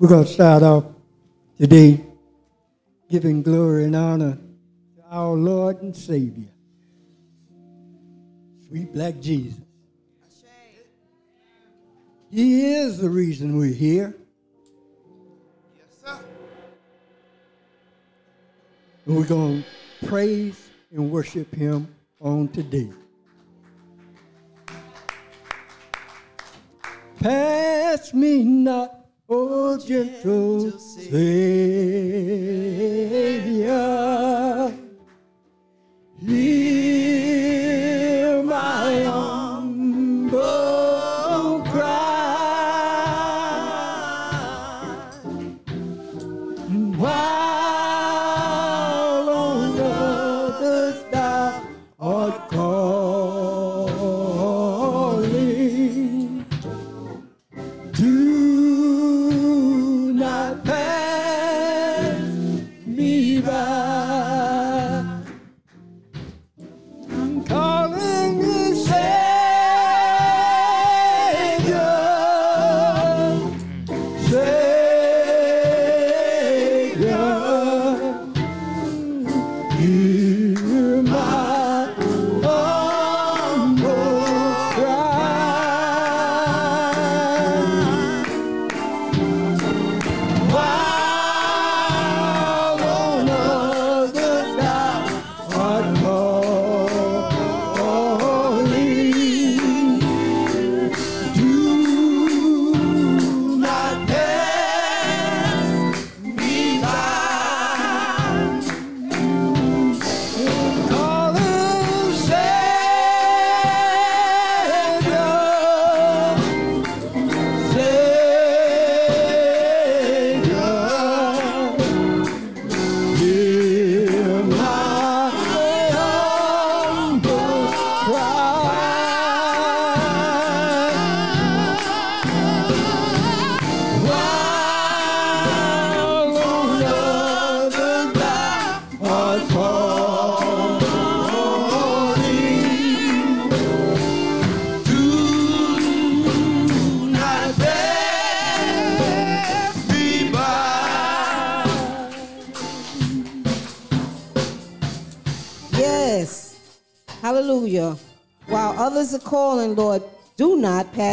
We're going to start off today giving glory and honor to our Lord and Savior, sweet black Jesus. He is the reason we're here. Yes, sir. And we're going to praise and worship him on today. Pass me not, O gentle Savior.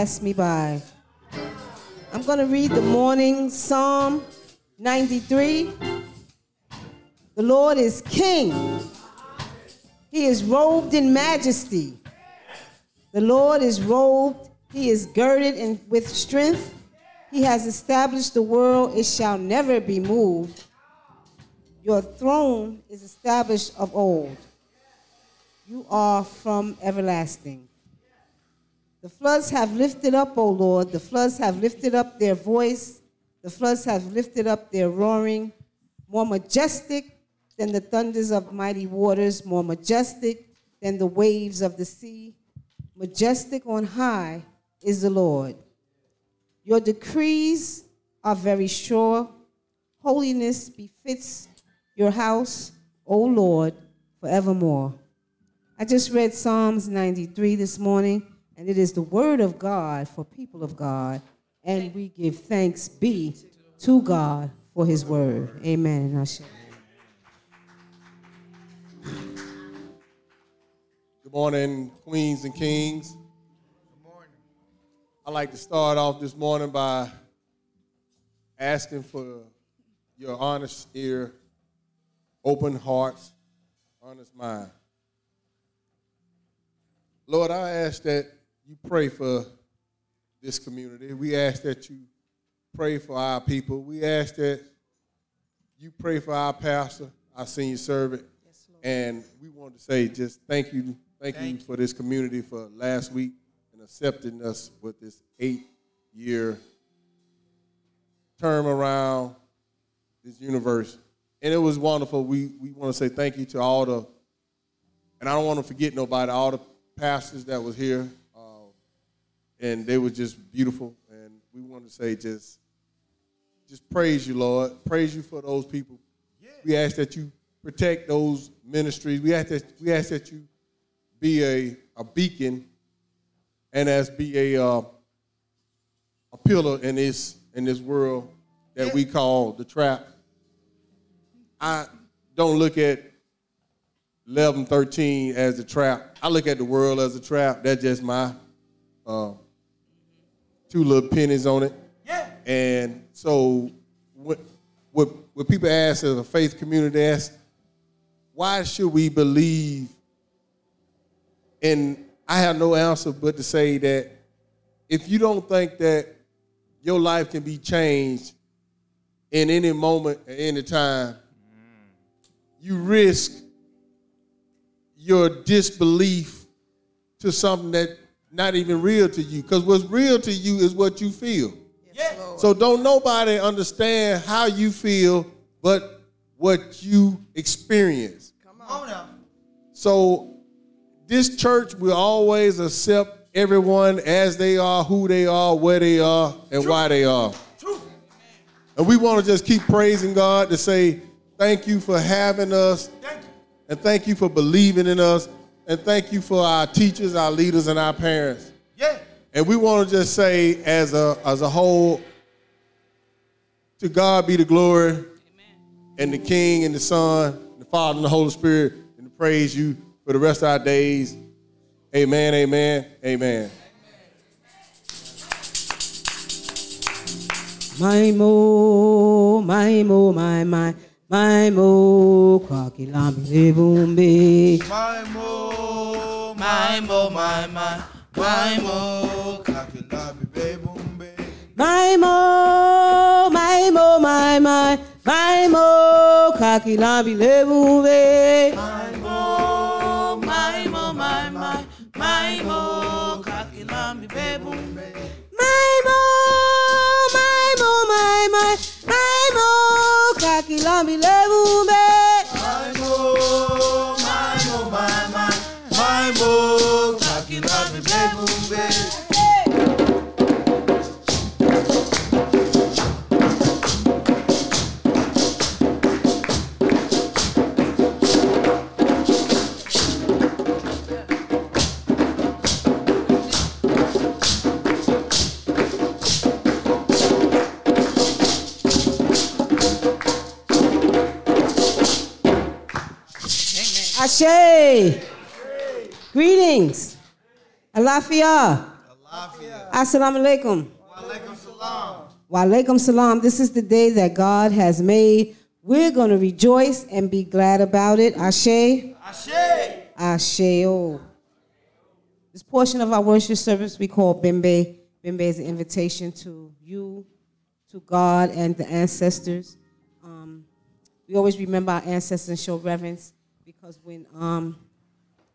Pass me by. I'm going to read the morning Psalm 93. The Lord is King. He is robed in majesty. The Lord is robed. He is girded in, with strength. He has established the world. It shall never be moved. Your throne is established of old. You are from everlasting. The floods have lifted up, O Lord. The floods have lifted up their voice. The floods have lifted up their roaring. More majestic than the thunders of mighty waters, more majestic than the waves of the sea. Majestic on high is the Lord. Your decrees are very sure. Holiness befits your house, O Lord, forevermore. I just read Psalms 93 this morning, and it is the word of God for people of God, and we give thanks be to God for his word. Amen. Good morning, queens and kings. Good morning. I'd like to start off this morning by asking for your honest ear, open hearts, honest mind. Lord, I ask that you pray for this community. We ask that you pray for our people. We ask that you pray for our pastor, our senior servant. Yes, and we want to say just thank you, thank, you for this community for last week and accepting us with this eight-year term around this universe. And it was wonderful. We we want to say thank you to all the, and I don't want to forget nobody, all the pastors that was here, and they were just beautiful. And we want to say just, just praise you, Lord. Praise you for those people. We ask that you protect those ministries. We ask that we ask that you be a, a beacon and as be a uh, a pillar in this in this world that we call the trap. I don't look at 11, 13 as a trap. I look at the world as a trap. That's just my uh, two little pennies on it. Yeah. And so, what, what, what people ask as a faith community ask, why should we believe? And I have no answer but to say that if you don't think that your life can be changed in any moment at any time, you risk your disbelief to something that not even real to you. Because what's real to you is what you feel. Yeah. So don't nobody understand how you feel but what you experience. Come on now. So this church will always accept everyone as they are, who they are, where they are, and why they are. Truth. And we want to just keep praising God to say thank you for having us, Thank you. and thank you for believing in us, and thank you for our teachers, our leaders, and our parents. Yeah. And we want to just say, as a as a whole, to God be the glory, and the King and the Son, and the Father and the Holy Spirit, and to praise you for the rest of our days. Amen. Amen. Amen. My mo, my mo, my my, my mo, kwaki lambi bumbi. My mo, my mo, my my, my mo, kakilabi bebumbe. My mo, my mo, my my, my mo, kaki lambi bumbi. My mo, my mo, my my, my mo, kakilabi bebumbe. My Greetings. Alafia. Alafia. Assalamu alaikum. Walaikum salam. Walaikum salam. This is the day that God has made. We're going to rejoice and be glad about it. Ashe. Ashe. Ashe. Oh. This portion of our worship service we call Bimbe. Bimbe is an invitation to you, to God, and the ancestors. Um, we always remember our ancestors and show reverence because when um,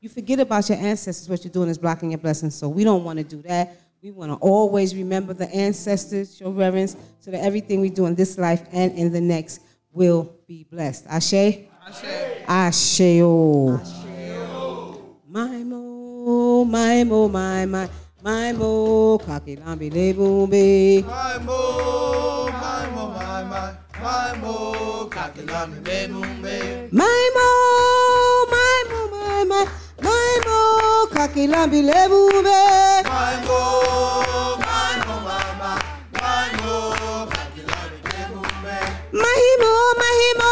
you forget about your ancestors, what you're doing is blocking your blessings. So we don't want to do that. We want to always remember the ancestors, show reverence, so that everything we do in this life and in the next will be blessed. Ashe? Ashe. Ashe. oh. oh. My mo, my mo, my my, my mo, kaki lambi lebumbi. My mo, my mo, my my, my mo, kakilabi bebumbe. My mo, my mo, my mo, kaki lambi lebumbi. My mo, my mo, my my, my mo, kakilabi bebumbe. Mahimo, mahimo,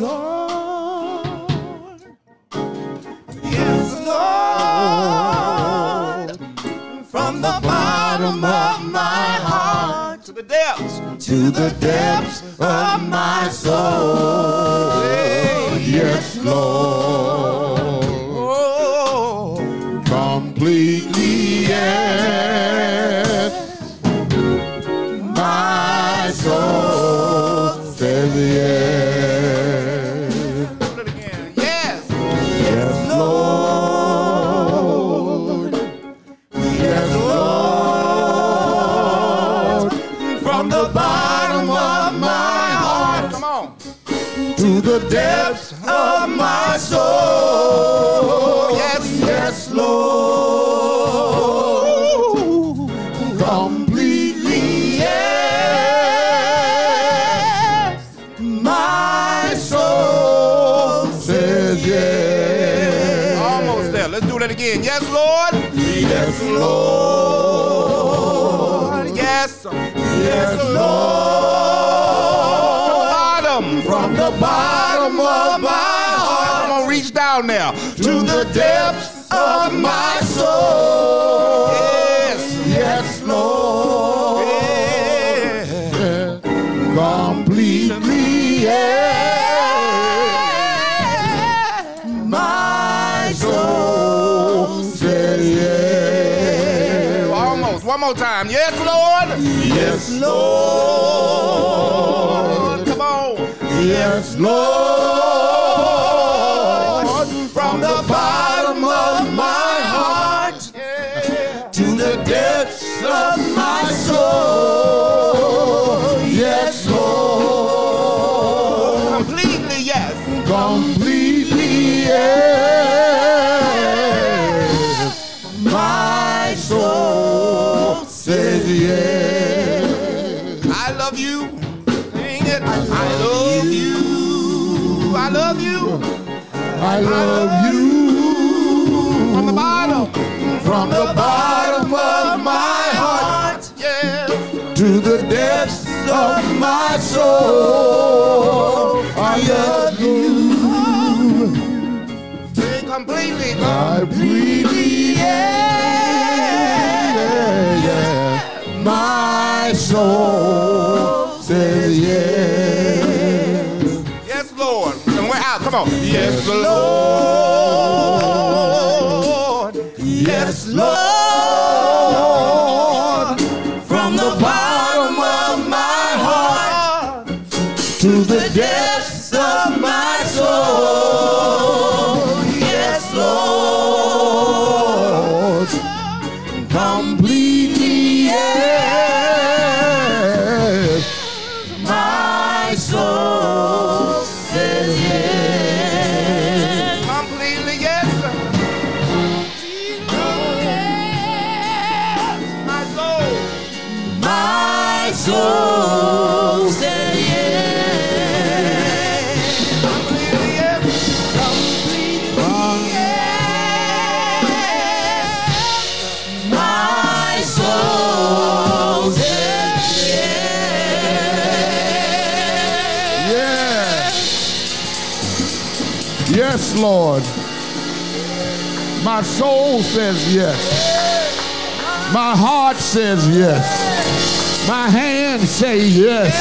Lord. Yes, Lord. From the bottom of my heart to the depths, to the depths of my Yes, Lord. Bottom. From the bottom of my heart I'm gonna reach down now. to the depths of my soul. Yes, Lord. Come on. Yes, Lord. Of my soul. I love you. Completely. I really yeah, yeah. My soul says yes. Yes, Lord. And we're out. Come on. Yes, Lord. My soul says yes. My heart says yes. My hands say yes.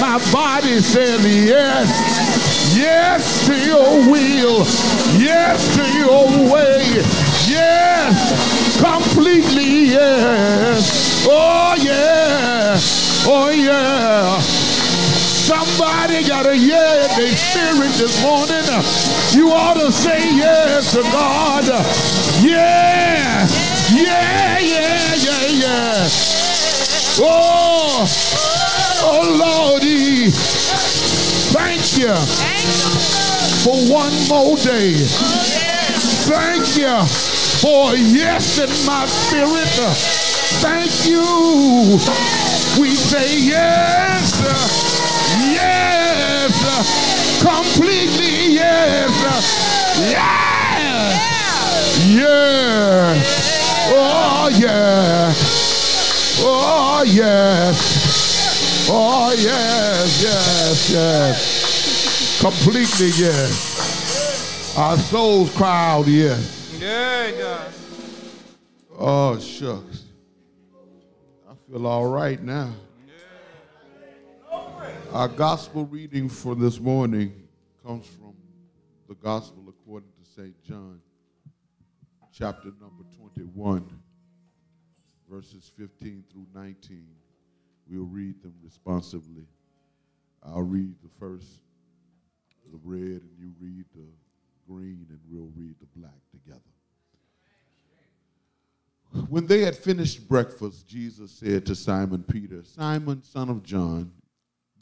My body says yes. Yes to your will. Yes to your way. Yes. Completely yes. Oh yeah. Oh yeah. Somebody got a yeah in their spirit this morning. You ought to say yes to God. Yeah. Yeah, yeah, yeah, yeah. Oh, oh Lordy. Thank you for one more day. Thank you for yes in my spirit. Thank you. We say yes, yes, completely yes, yeah, yeah, oh yeah, oh yes, oh yes, yes, yes, completely yes. Our souls cry out yes. Yeah, God. Oh, shucks. I feel all right now. Our gospel reading for this morning comes from the gospel according to St. John, chapter number 21, verses 15 through 19. We'll read them responsively. I'll read the first, the red, and you read the green, and we'll read the black together. When they had finished breakfast, Jesus said to Simon Peter, Simon, son of John,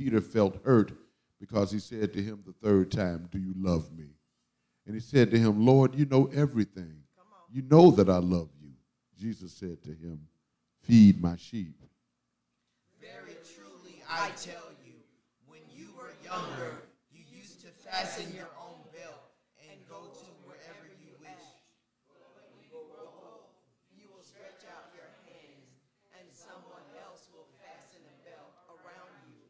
Peter felt hurt because he said to him the third time, Do you love me? And he said to him, Lord, you know everything. You know that I love you. Jesus said to him, Feed my sheep. Very truly, I tell you, when you were younger, you used to fasten your own belt and go to wherever you wish. You will stretch out your hands, and someone else will fasten a belt around you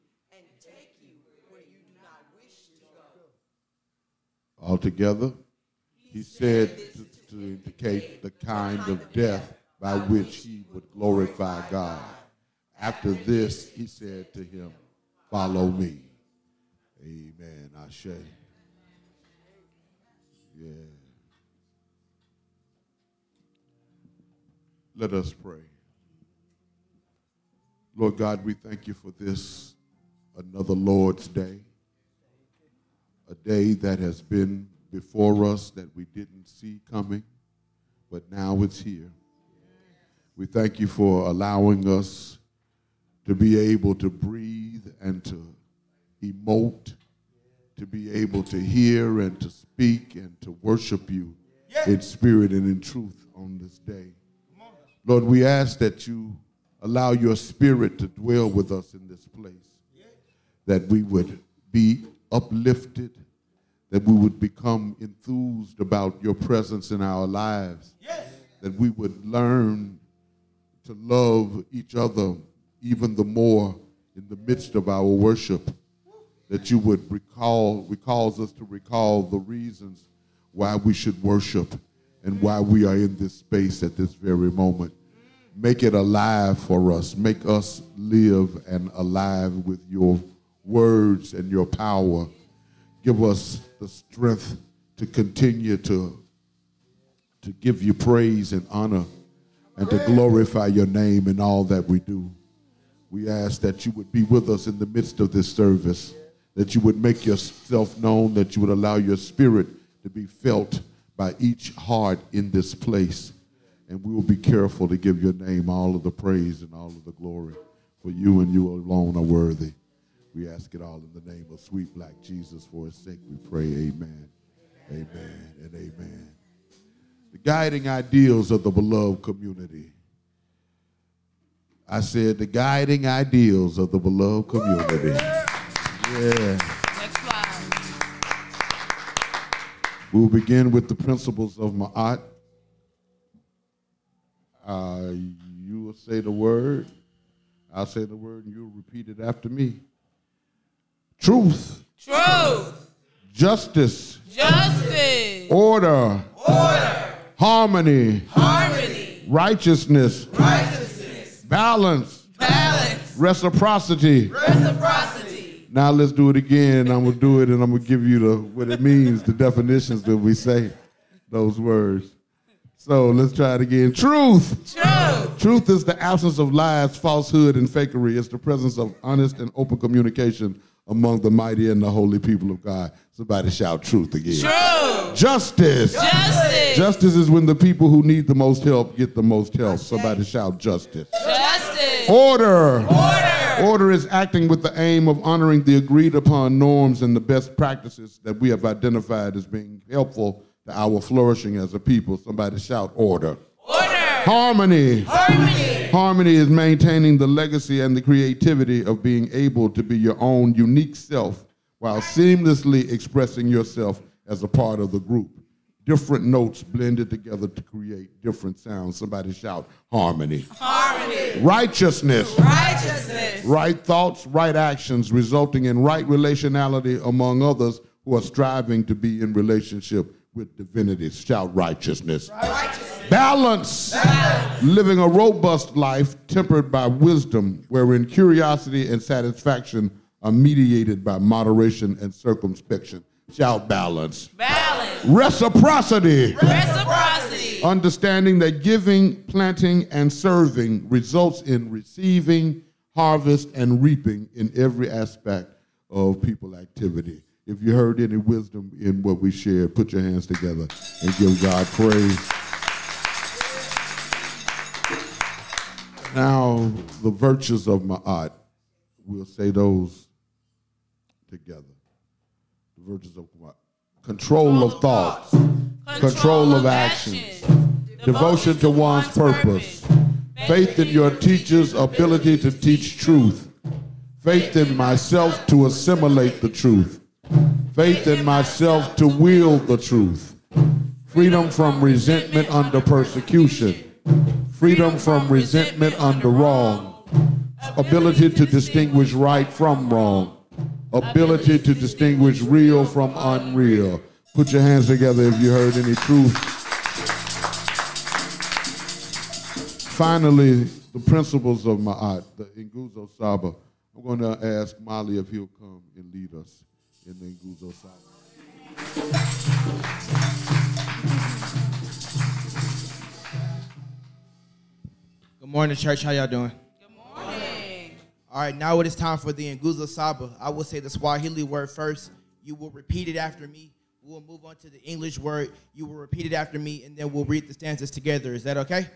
and take you where you do not wish to go. Altogether, he said to, to indicate the kind of death by which he would glorify God. After this, he said to him, Follow me. Amen. Ashe. Yeah. Let us pray. Lord God, we thank you for this, another Lord's Day a day that has been before us that we didn't see coming, but now it's here. We thank you for allowing us to be able to breathe and to emote, to be able to hear and to speak and to worship you in spirit and in truth on this day. Lord, we ask that you allow your spirit to dwell with us in this place that we would be uplifted, that we would become enthused about your presence in our lives, yes. that we would learn to love each other even the more in the midst of our worship, that you would recall, recalls us to recall the reasons why we should worship and why we are in this space at this very moment. Make it alive for us. Make us live and alive with your words and your power. Give us the strength to continue to, to give you praise and honor and to glorify your name in all that we do. We ask that you would be with us in the midst of this service, that you would make yourself known, that you would allow your spirit to be felt by each heart in this place. And we will be careful to give your name all of the praise and all of the glory. For you and you alone are worthy. We ask it all in the name of sweet black Jesus. For his sake we pray, amen, amen, and amen. The guiding ideals of the beloved community. I said the guiding ideals of the beloved community. Yeah. Next slide. We'll begin with the principles of Ma'at. Uh, you will say the word. I'll say the word, and you'll repeat it after me. Truth, Truth, justice, justice, order, order, harmony, harmony, righteousness, righteousness, balance, balance, reciprocity. reciprocity. Now let's do it again. I'm gonna do it, and I'm gonna give you the what it means, the definitions that we say those words. So let's try it again. Truth. Truth, Truth is the absence of lies, falsehood, and fakery. It's the presence of honest and open communication among the mighty and the holy people of God. Somebody shout truth again. truth, Justice. justice, Justice is when the people who need the most help get the most help. Somebody shout justice. justice, Order. order, Order is acting with the aim of honoring the agreed upon norms and the best practices that we have identified as being helpful to our flourishing as a people. Somebody shout order. Harmony. harmony, Harmony is maintaining the legacy and the creativity of being able to be your own unique self while seamlessly expressing yourself as a part of the group. Different notes blended together to create different sounds. Somebody shout harmony. Harmony. Righteousness. Righteousness. Right thoughts, right actions, resulting in right relationality among others who are striving to be in relationship with divinity. Shout righteousness. Balance. Living a robust life tempered by wisdom, wherein curiosity and satisfaction are mediated by moderation and circumspection. Shout balance. Balance. Reciprocity. Reciprocity. Understanding that giving, planting, and serving results in receiving, harvest, and reaping in every aspect of people activity. If you heard any wisdom in what we shared, put your hands together and give God praise. Now, the virtues of Ma'at, we'll say those together. The virtues of Ma'at. Control of thoughts, control of actions, devotion to one's purpose, faith in your teacher's ability to teach truth, faith in myself to assimilate the truth, faith in myself to wield the truth, freedom from resentment under persecution, freedom from resentment under wrong, ability to distinguish right from wrong, ability to distinguish real from unreal. Put your hands together if you heard any truth. Finally, the principles of Ma'at, the Nguzo Saba. I'm going to ask Mali if he'll come and lead us in the Nguzo Saba. Good morning, church. How y'all doing? Good morning. All right, now it is time for the Nguzo Saba. I will say the Swahili word first. You will repeat it after me. We will move on to the English word. You will repeat it after me, and then we'll read the stanzas together. Is that okay?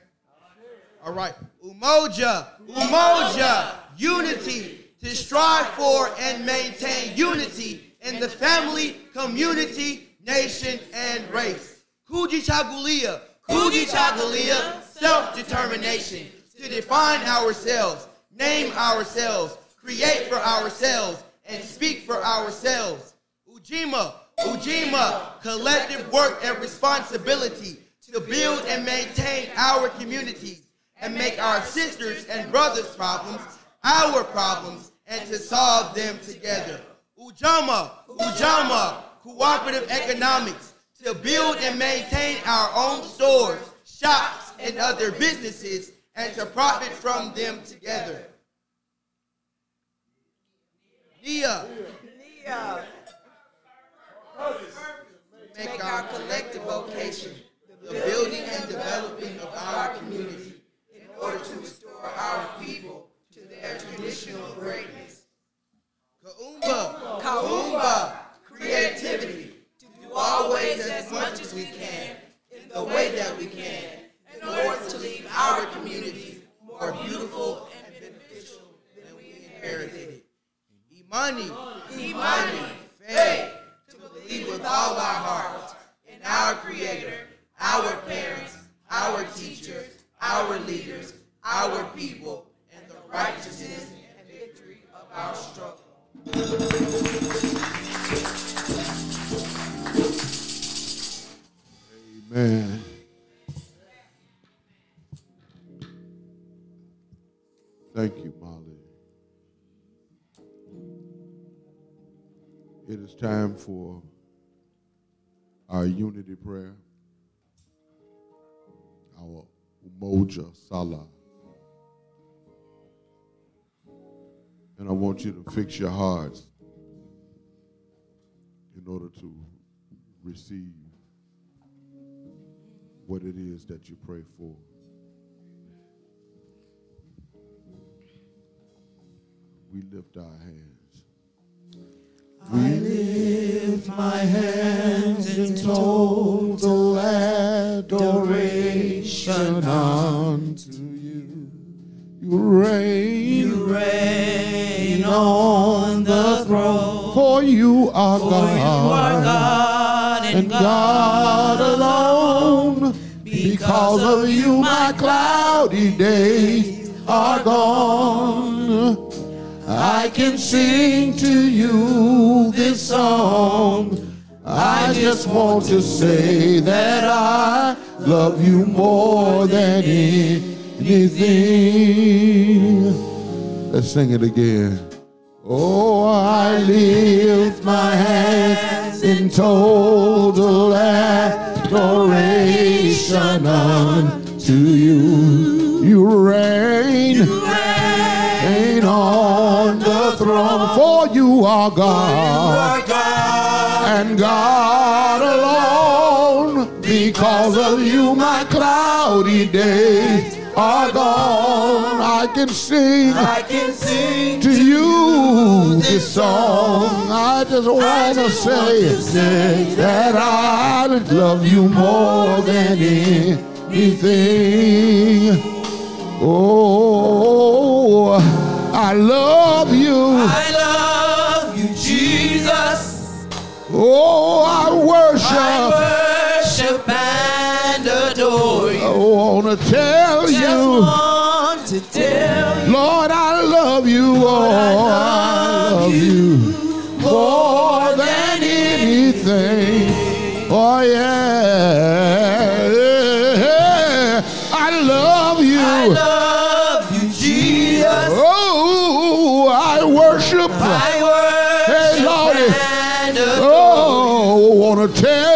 All right. Umoja, umoja, unity, to strive for and maintain unity in the family, community, nation, and race. Kujichagulia, kujichagulia, self-determination, to define ourselves, name ourselves, create for ourselves, and speak for ourselves. Ujima, Ujima, collective work and responsibility to build and maintain our communities and make our sisters and brothers' problems our problems and to solve them together. Ujamaa, Ujamaa, cooperative economics to build and maintain our own stores, shops, and other businesses and to profit from them together. Nia, Nia. make our collective vocation the building and developing of our community in order to restore our people to their traditional greatness. Kuumba, Kuumba, creativity to do always as much as we can in the way that we can in order to leave our communities more beautiful and beneficial than we inherited it. Imani, Imani, faith, to believe with all our hearts in our Creator, our parents, our teachers, our leaders, our people, and the righteousness and victory of our struggle. Amen. Thank you, Molly. It is time for our unity prayer, our Umoja Salah. And I want you to fix your hearts in order to receive what it is that you pray for. We lift our hands. I lift my hands in total adoration unto you. You reign, You reign on the throne. for you are For God, you are God and God alone. because Because of you, my cloudy days are gone. I can sing to you this song. I just want to say that I love you more than anything. Let's sing it again. Oh, I lift my hands in total adoration unto you. You reign, reign on for you are God, and God alone. Because of you, my cloudy days are gone. I can sing I can sing to you this song. I just want to say that I love you more than anything. Oh, I love you. I love you, Jesus. Oh, I worship. I worship and adore you. I want to tell Just you, want to tell you Lord, I love you. Oh, I love you more than anything. Oh yeah, Hey, Lordy. Oh, wanna tell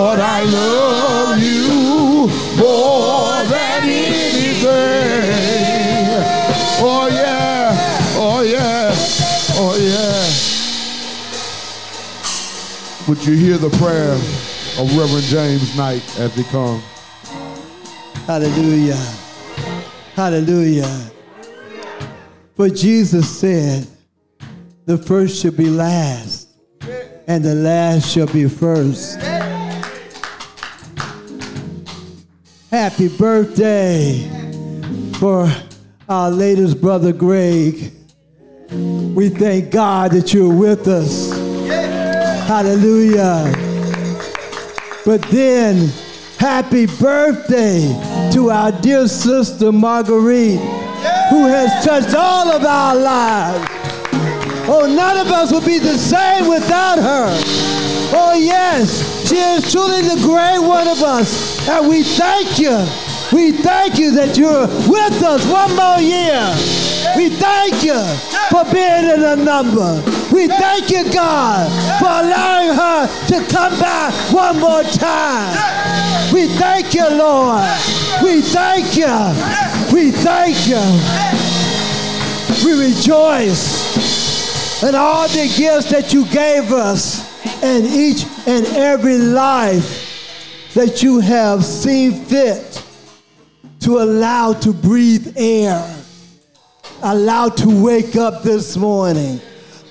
Lord, I love you more than anything. Oh, yeah. Oh, yeah. Oh, yeah. Would you hear the prayer of Reverend James Knight as he comes? Hallelujah. Hallelujah. For Jesus said, the first shall be last, and the last shall be first. Happy birthday for our latest brother Greg. We thank God that you're with us. Hallelujah. But then, happy birthday to our dear sister Marguerite, who has touched all of our lives. Oh, none of us would be the same without her. Oh, yes, she is truly the great one of us. And we thank you. We thank you that you're with us one more year. We thank you for being in the number. We thank you, God, for allowing her to come back one more time. We thank you, Lord. We thank you. We thank you. We rejoice in all the gifts that you gave us in each and every life that you have seen fit to allow to breathe air, allow to wake up this morning,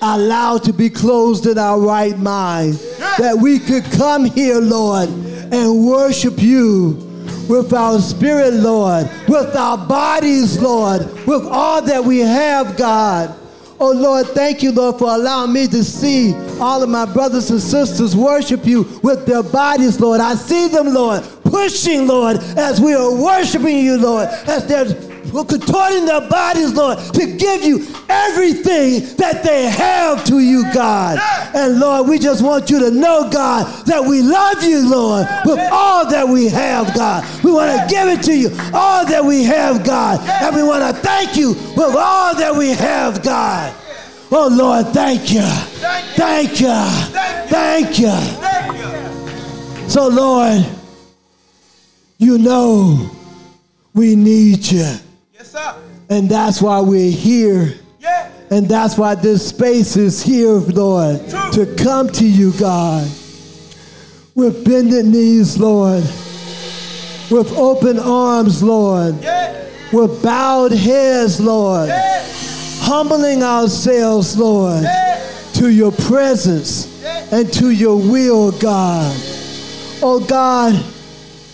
allow to be closed in our right mind, that we could come here, Lord, and worship you with our spirit, Lord, with our bodies, Lord, with all that we have, God. Oh Lord, thank you, Lord, for allowing me to see all of my brothers and sisters worship you with their bodies, Lord. I see them, Lord, pushing, Lord, as we are worshiping you, Lord, as they're contorting their bodies, Lord, to give you everything that they have to you, God. And Lord, we just want you to know, God, that we love you, Lord, with all that we have, God. We want to give it to you, all that we have, God. And we want to thank you with all that we have, God. Oh Lord, thank you. Thank you. Thank you. So Lord, you know we need you. And that's why we're here. Yeah. And that's why this space is here, Lord, to come to you, God, with bended knees, Lord, with open arms, Lord, Yeah. with bowed heads, Lord, humbling ourselves, Lord, to your presence and to your will, God. Oh, God,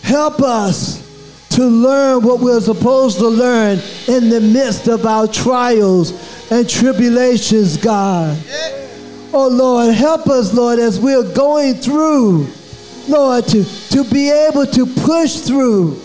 help us to learn what we're supposed to learn in the midst of our trials and tribulations, God. Oh Lord, help us, Lord, as we're going through, Lord, to, to be able to push through.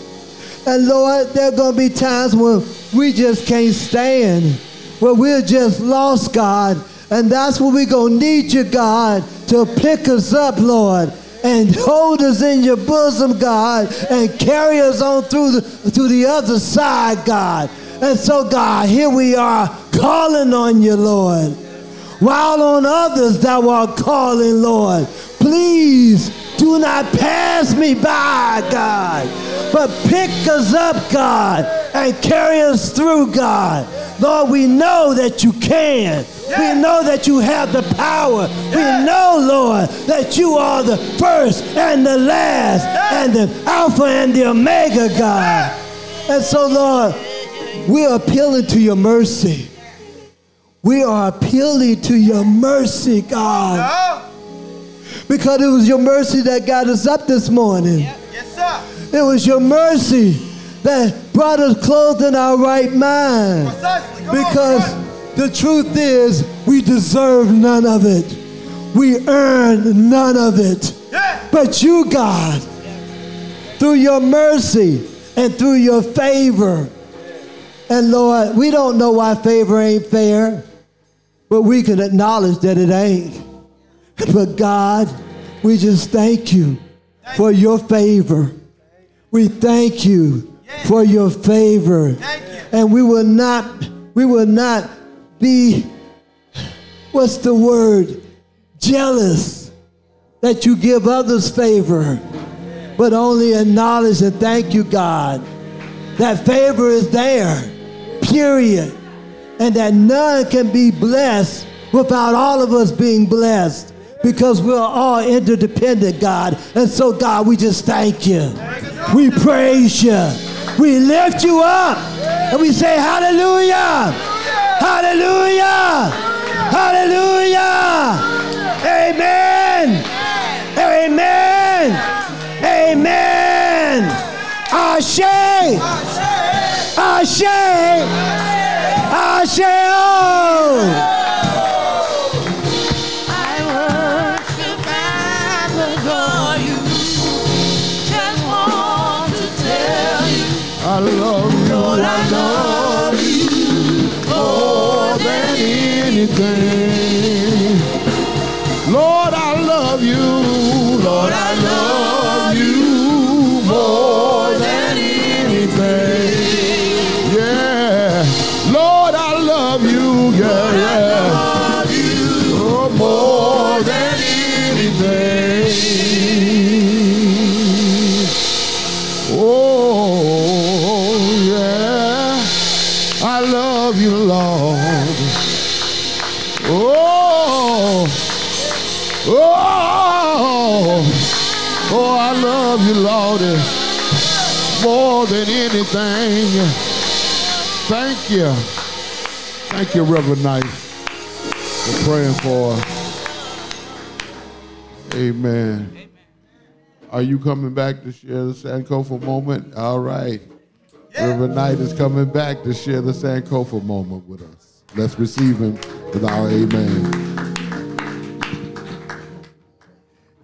And Lord, there are going to be times when we just can't stand, where we're just lost, God. And that's when we're going to need you, God, to pick us up, Lord, and hold us in your bosom, God, and carry us on through the, to the other side, God. And so, God, here we are calling on you, Lord while on others thou art calling, Lord. Please do not pass me by, God, but pick us up, God, and carry us through, God. Lord, we know that you can. We know that you have the power. We know, Lord, that you are the first and the last and the Alpha and the Omega, God. And so, Lord, we're appealing to your mercy. We are appealing to your mercy, God. Because it was your mercy that got us up this morning. Yes, sir. It was your mercy that brought us clothed in our right mind. Because the truth is, we deserve none of it. We earn none of it. Yeah. But you, God, through your mercy and through your favor, and Lord, we don't know why favor ain't fair, but we can acknowledge that it ain't. But God, we just thank you for your favor. We thank you for your favor. You. And we will not, we will not be, what's the word? Jealous that you give others favor, but only acknowledge and thank you, God. That favor is there, period. And that none can be blessed without all of us being blessed because we're all interdependent, God. And so, God, we just thank you. We praise you. We lift you up. And we say, Hallelujah! Hallelujah! Hallelujah! Amen! Amen! Amen! Ashe! Ashe! Ashe! Oh! Anything. Lord, I love you. Lord, I love you, Lord, more than anything. Thank you. Thank you, Reverend Knight, for praying for us. Amen. Are you coming back to share the Sankofa moment? All right. Reverend Knight is coming back to share the Sankofa moment with us. Let's receive him with our amen.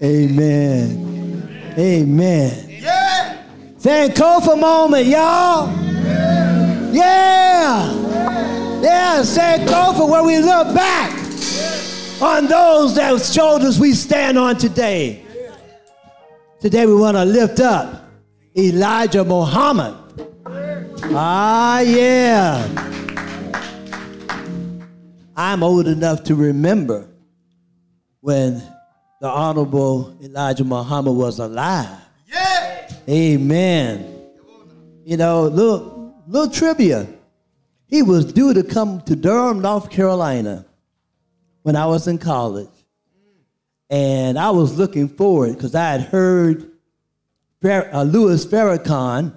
Amen. Amen. Yeah. Sankofa moment, y'all. Yeah. Yeah, Sankofa, where we look back on those that shoulders we stand on today. Today we want to lift up Elijah Muhammad. Ah, yeah. I'm old enough to remember when the Honorable Elijah Muhammad was alive. Yeah. Amen. You know, little, little trivia. He was due to come to Durham, North Carolina when I was in college. And I was looking forward because I had heard Fer- uh, Louis Farrakhan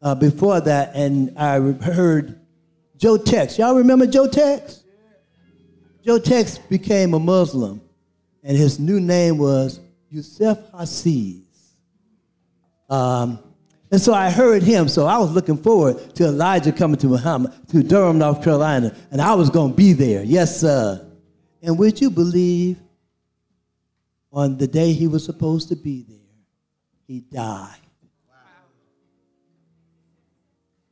uh, before that, and I heard Joe Tex. Y'all remember Joe Tex? Joe Tex became a Muslim, and his new name was Yusuf Hazziez. Um, and so I heard him, so I was looking forward to Elijah coming to Muhammad, to Durham, North Carolina, and I was going to be there. Yes, sir. And would you believe on the day he was supposed to be there, he died? Wow.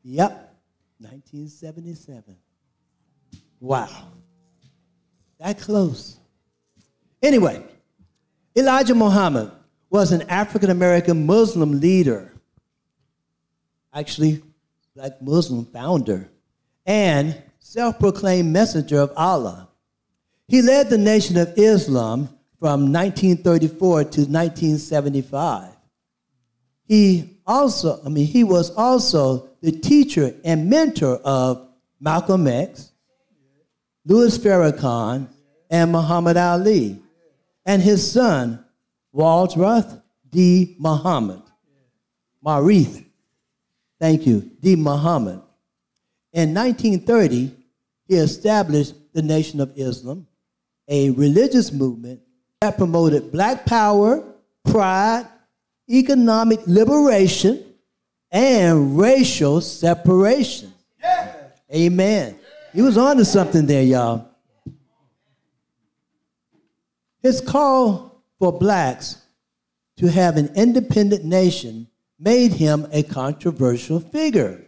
Yep, 1977. Wow. That close. Anyway, Elijah Muhammad was an African American Muslim leader, actually, black Muslim founder, and self proclaimed messenger of Allah. He led the Nation of Islam from 1934 to 1975. He also, I mean, he was also the teacher and mentor of Malcolm X, Louis Farrakhan, and Muhammad Ali, and his son, Wadsworth D. Muhammad. Warith, thank you, D. Muhammad. In 1930, he established the Nation of Islam, a religious movement that promoted black power, pride, economic liberation, and racial separation. Amen. He was on to something there, y'all. His call for blacks to have an independent nation made him a controversial figure.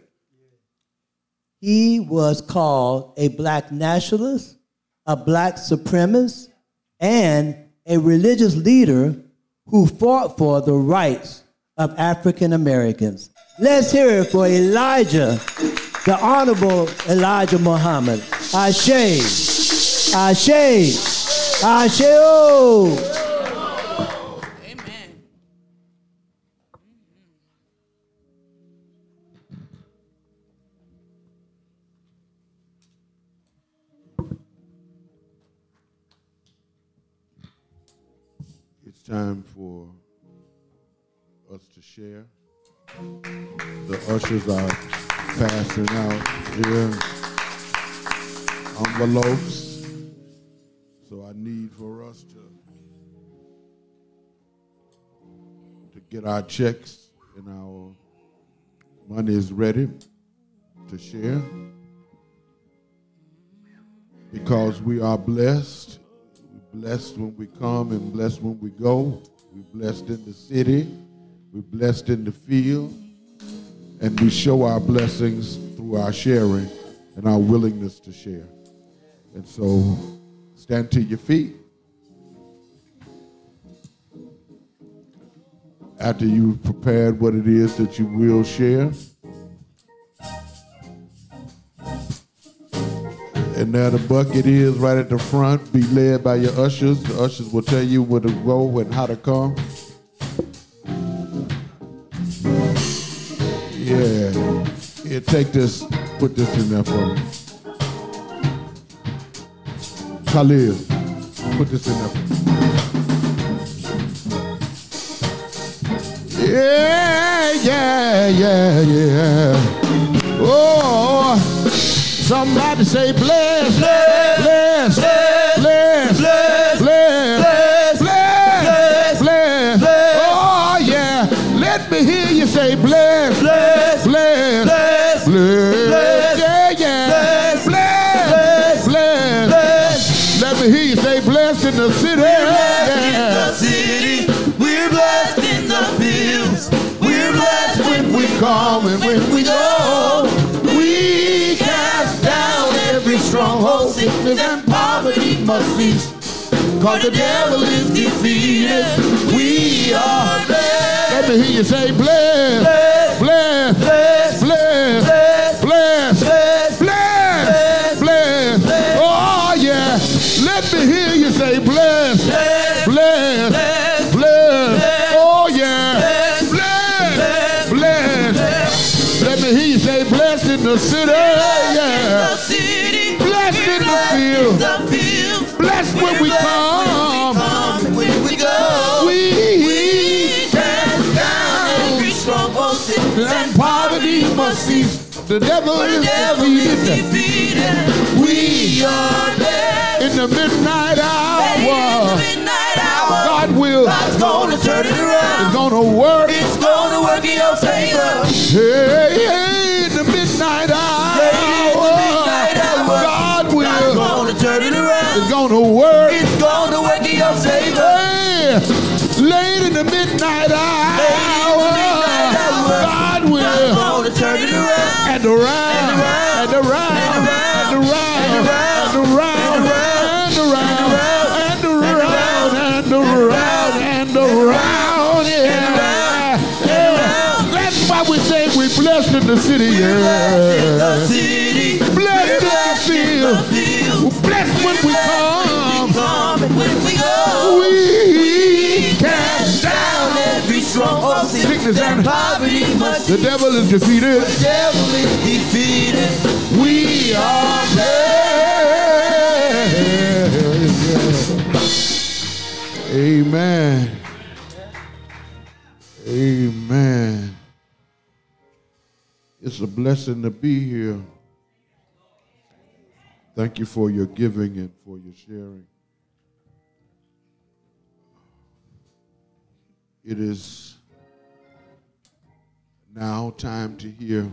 He was called a black nationalist, a black supremacist, and a religious leader who fought for the rights of African Americans. Let's hear it for Elijah, the Honorable Elijah Muhammad. Ashe, Ashe, Ashe. Amen. It's time for us to share. The ushers are passing out here envelopes. So I need for us to to get our checks and our money is ready to share. Because we are blessed. We're blessed when we come and blessed when we go. We're blessed in the city. We're blessed in the field. And we show our blessings through our sharing and our willingness to share. And so stand to your feet. After you've prepared what it is that you will share. And there the bucket is right at the front. Be led by your ushers. The ushers will tell you where to go and how to come. Yeah. Here, take this. Put this in there for me. Khalil, put this in there. Yeah, yeah, yeah, yeah. Oh, somebody say bless, bless, bless, bless, must cease. Cause the devil is defeated. We are blessed. Let me hear you say, blessed, blessed, blessed, blessed, blessed, blessed, blessed. Oh, yeah. Let me hear you say, blessed, blessed, blessed. Oh, yeah. Blessed, blessed. Let me hear you say, blessed in the city. Must cease. The devil The is devil is defeated. defeated. We are blessed. In the midnight In the hour, midnight hour. God will. God's gonna turn it around. It's gonna work. It's gonna work in your favor. Hey, hey, in the midnight hour, midnight hour, God God's will. gonna turn it around. It's gonna work. It's gonna work in your favor. Hey, late in the midnight hour, midnight turn it around. And around, and around, and around, and around, and around, and around, and around, and around, yeah. Yeah. That's why we say we blessed in the city, The yeah. city. Blessed in the field. field. Blessed when we come. Come when we go. We Sickness and- poverty The devil is defeated. The devil is defeated. We are blessed. Amen. Amen. It's a blessing to be here. Thank you for your giving and for your sharing. It is now time to hear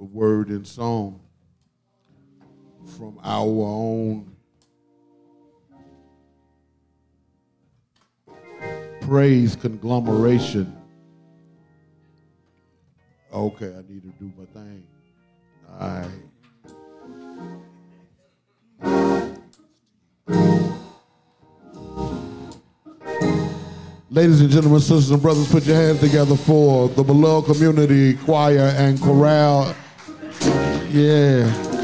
a word and song from our own praise conglomeration. Okay, I need to do my thing. All right. Ladies and gentlemen, sisters and brothers, put your hands together for the beloved community choir and chorale. Yeah.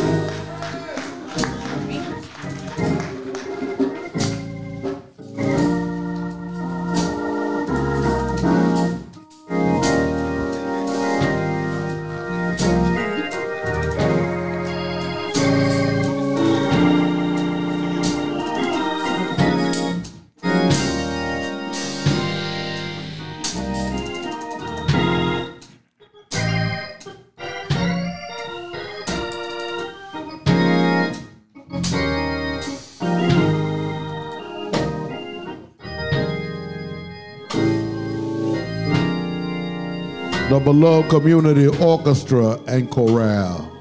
The beloved community orchestra and chorale.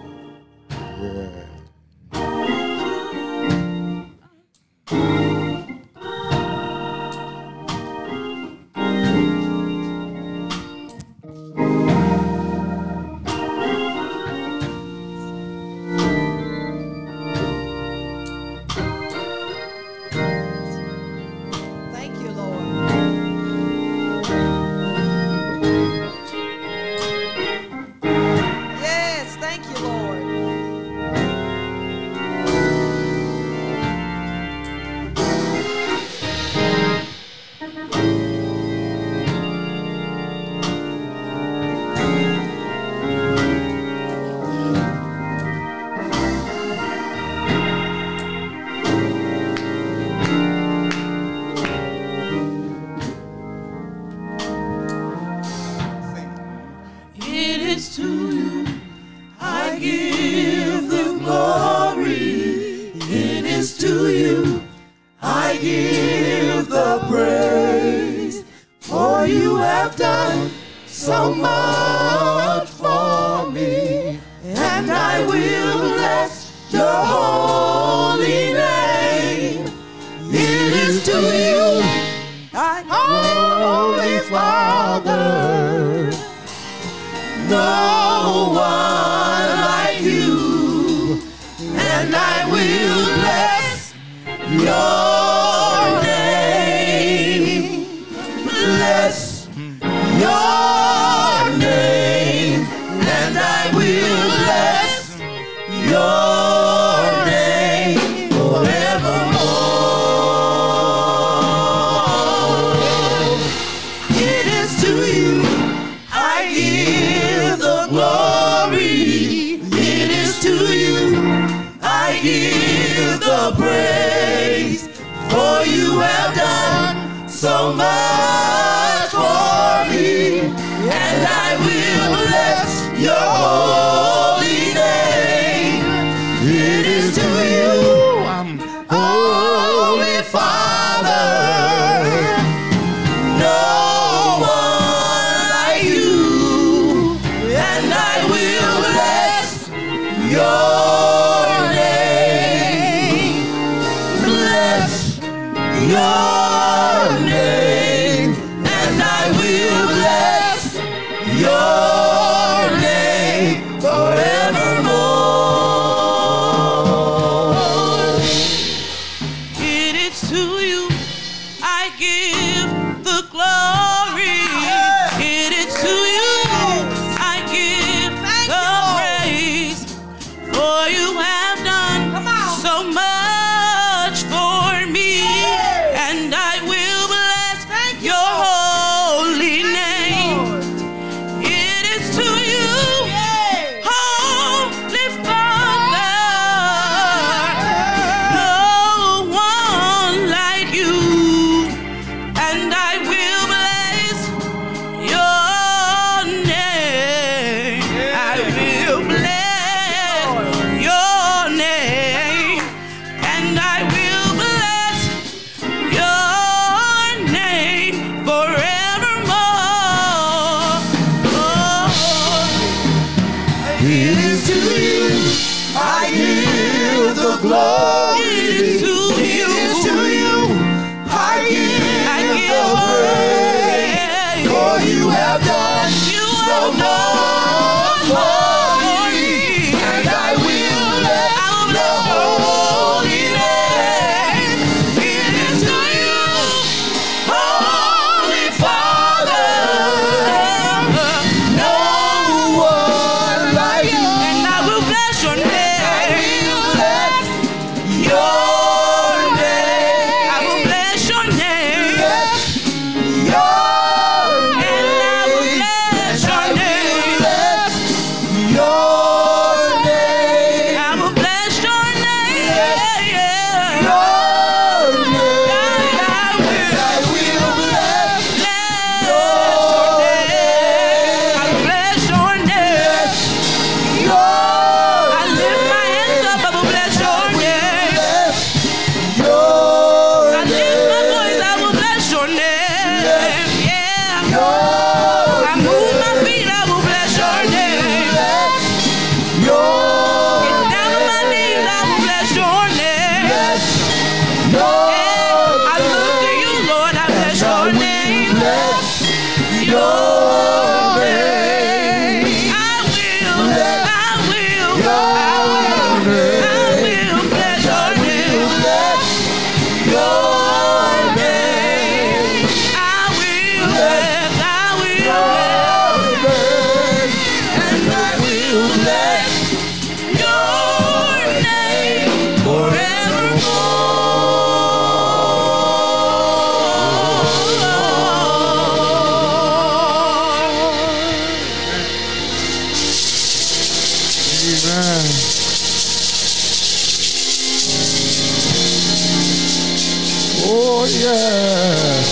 Oh, yes.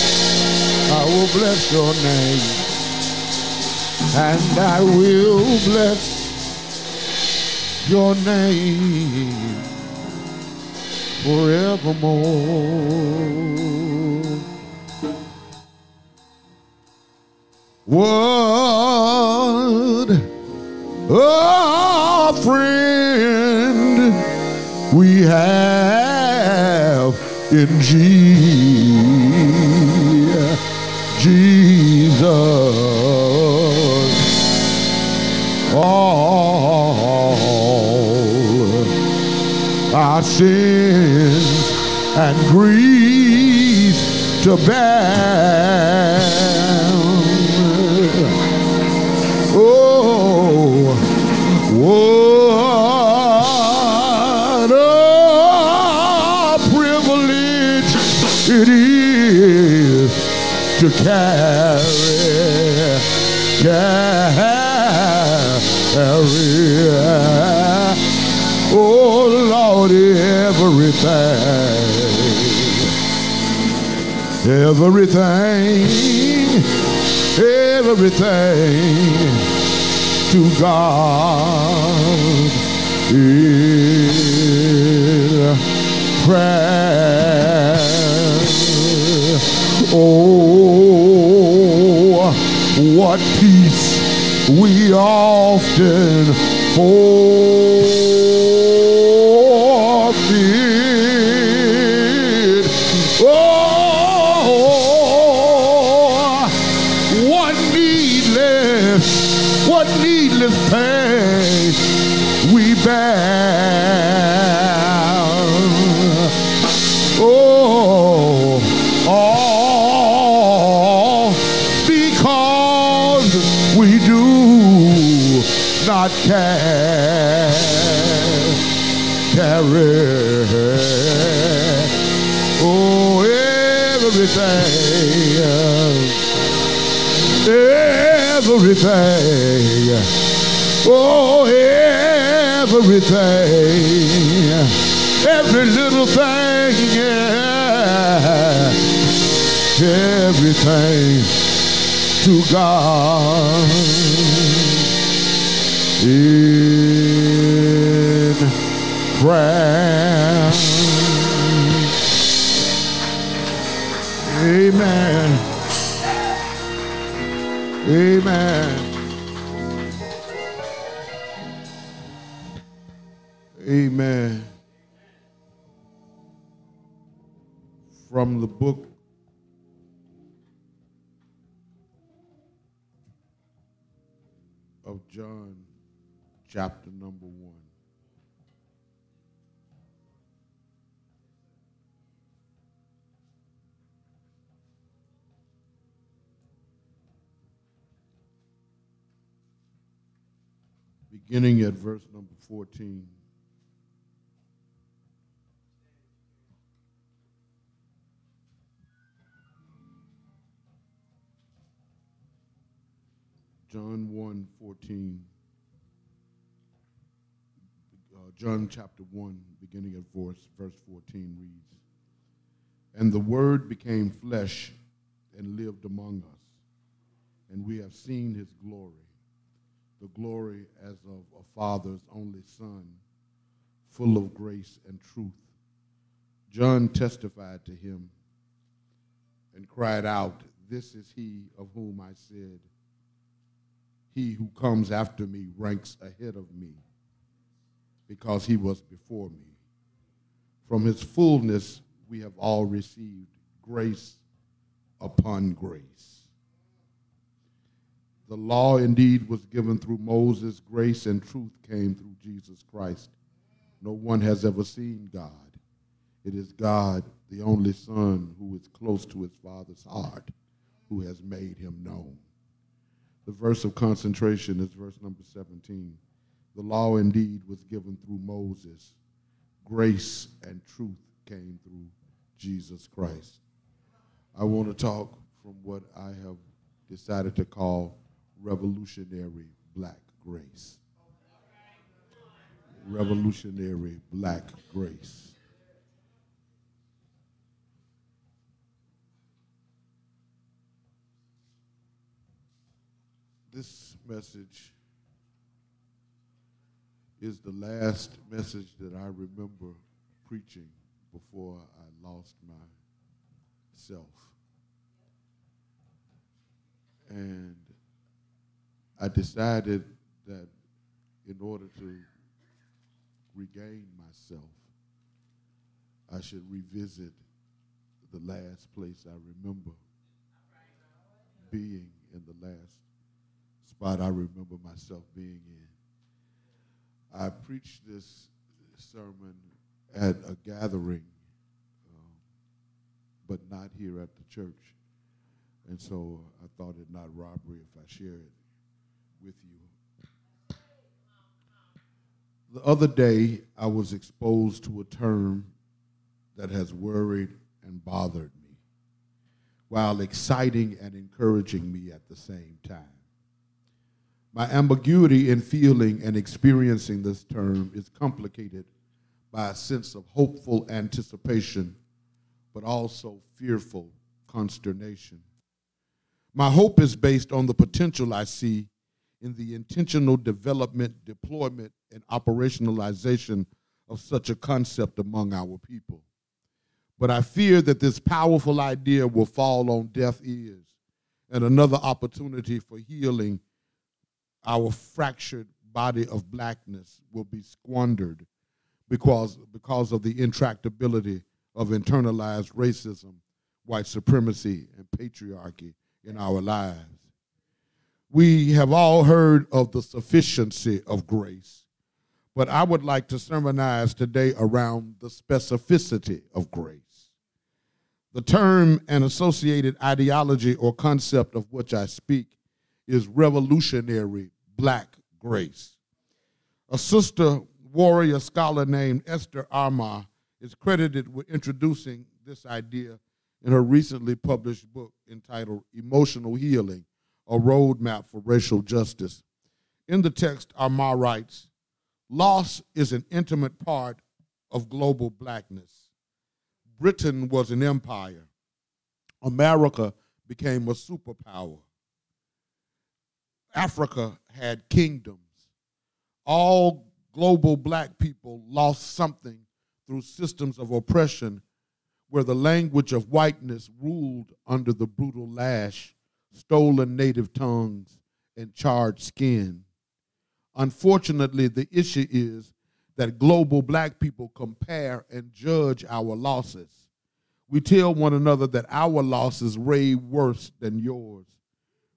I will bless your name. And I will bless your name forevermore. What a friend we have in G Jesus. All our sins and griefs to bear. to carry, carry. Oh Lord, everything, everything, everything to God is prayer. Oh, what peace we often forfeit. Care, carry. Oh, everything, everything. Oh, everything, every little thing, yeah, everything to God in prayer. Amen. Amen. Amen. From the book of John, chapter number one. Beginning at verse number 14. John 1 14. John chapter 1, beginning at verse, verse 14, reads And the Word became flesh and lived among us, and we have seen his glory, the glory as of a Father's only Son, full of grace and truth. John testified to him and cried out, This is he of whom I said, he who comes after me ranks ahead of me because he was before me. From his fullness we have all received grace upon grace. The law indeed was given through Moses, grace and truth came through Jesus Christ. No one has ever seen God. It is God, the only Son, who is close to his Father's heart, who has made him known. The verse of concentration is verse number 17. The law indeed was given through Moses. Grace and truth came through Jesus Christ. I want to talk from what I have decided to call revolutionary black grace. Revolutionary black grace. this message is the last message that I remember preaching before I lost myself. And I decided that in order to regain myself, I should revisit the last place I remember being in the last spot I remember myself being in. I preached this sermon at a gathering, um, but not here at the church. And so I thought it not robbery if I share it with you. The other day, I was exposed to a term that has worried and bothered me while exciting and encouraging me at the same time. My ambiguity in feeling and experiencing this term is complicated by a sense of hopeful anticipation, but also fearful consternation. My hope is based on the potential I see in the intentional development, deployment, and operationalization of such a concept among our people. But I fear that this powerful idea will fall on deaf ears and another opportunity for healing our fractured body of blackness will be squandered because, because of the intractability of internalized racism, white supremacy, and patriarchy in our lives. We have all heard of the sufficiency of grace, but I would like to sermonize today around the specificity of grace. The term and associated ideology or concept of which I speak is revolutionary black grace. A sister warrior scholar named Esther Armah is credited with introducing this idea in her recently published book entitled Emotional Healing A Roadmap for Racial Justice. In the text, Armah writes Loss is an intimate part of global blackness. Britain was an empire, America became a superpower. Africa had kingdoms. All global black people lost something through systems of oppression where the language of whiteness ruled under the brutal lash, stolen native tongues, and charred skin. Unfortunately, the issue is that global black people compare and judge our losses. We tell one another that our losses weigh worse than yours.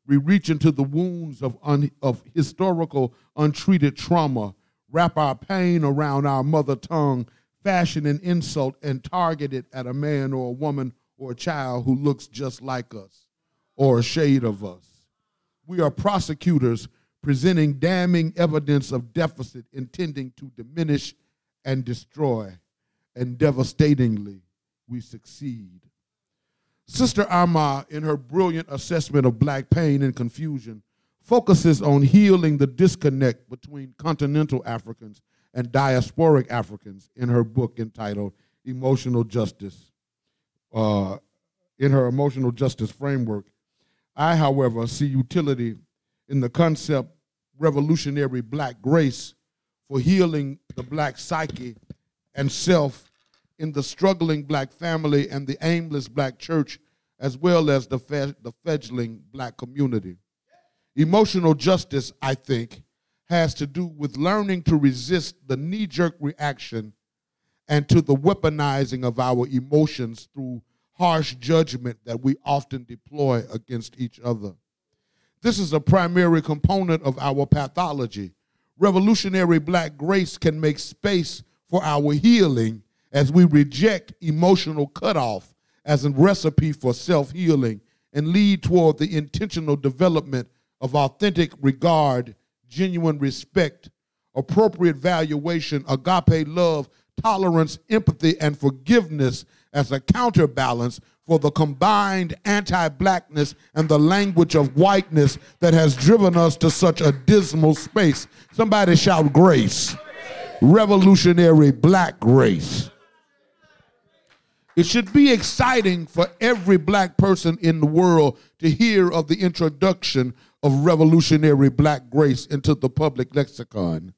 We reach into the wounds of, un, of historical untreated trauma, wrap our pain around our mother tongue, fashion an insult, and target it at a man or a woman or a child who looks just like us or a shade of us. We are prosecutors presenting damning evidence of deficit intending to diminish and destroy, and devastatingly, we succeed. Sister Armah, in her brilliant assessment of black pain and confusion, focuses on healing the disconnect between continental Africans and diasporic Africans in her book entitled Emotional Justice. Uh, in her emotional justice framework, I, however, see utility in the concept revolutionary black grace for healing the black psyche and self in the struggling black family and the aimless black church, as well as the, fe- the fledgling black community. Emotional justice, I think, has to do with learning to resist the knee jerk reaction and to the weaponizing of our emotions through harsh judgment that we often deploy against each other. This is a primary component of our pathology. Revolutionary black grace can make space for our healing as we reject emotional cutoff as a recipe for self healing and lead toward the intentional development of authentic regard, genuine respect, appropriate valuation, agape love, tolerance, empathy, and forgiveness as a counterbalance for the combined anti blackness and the language of whiteness that has driven us to such a dismal space. Somebody shout grace. Revolutionary black grace. It should be exciting for every black person in the world to hear of the introduction of revolutionary black grace into the public lexicon.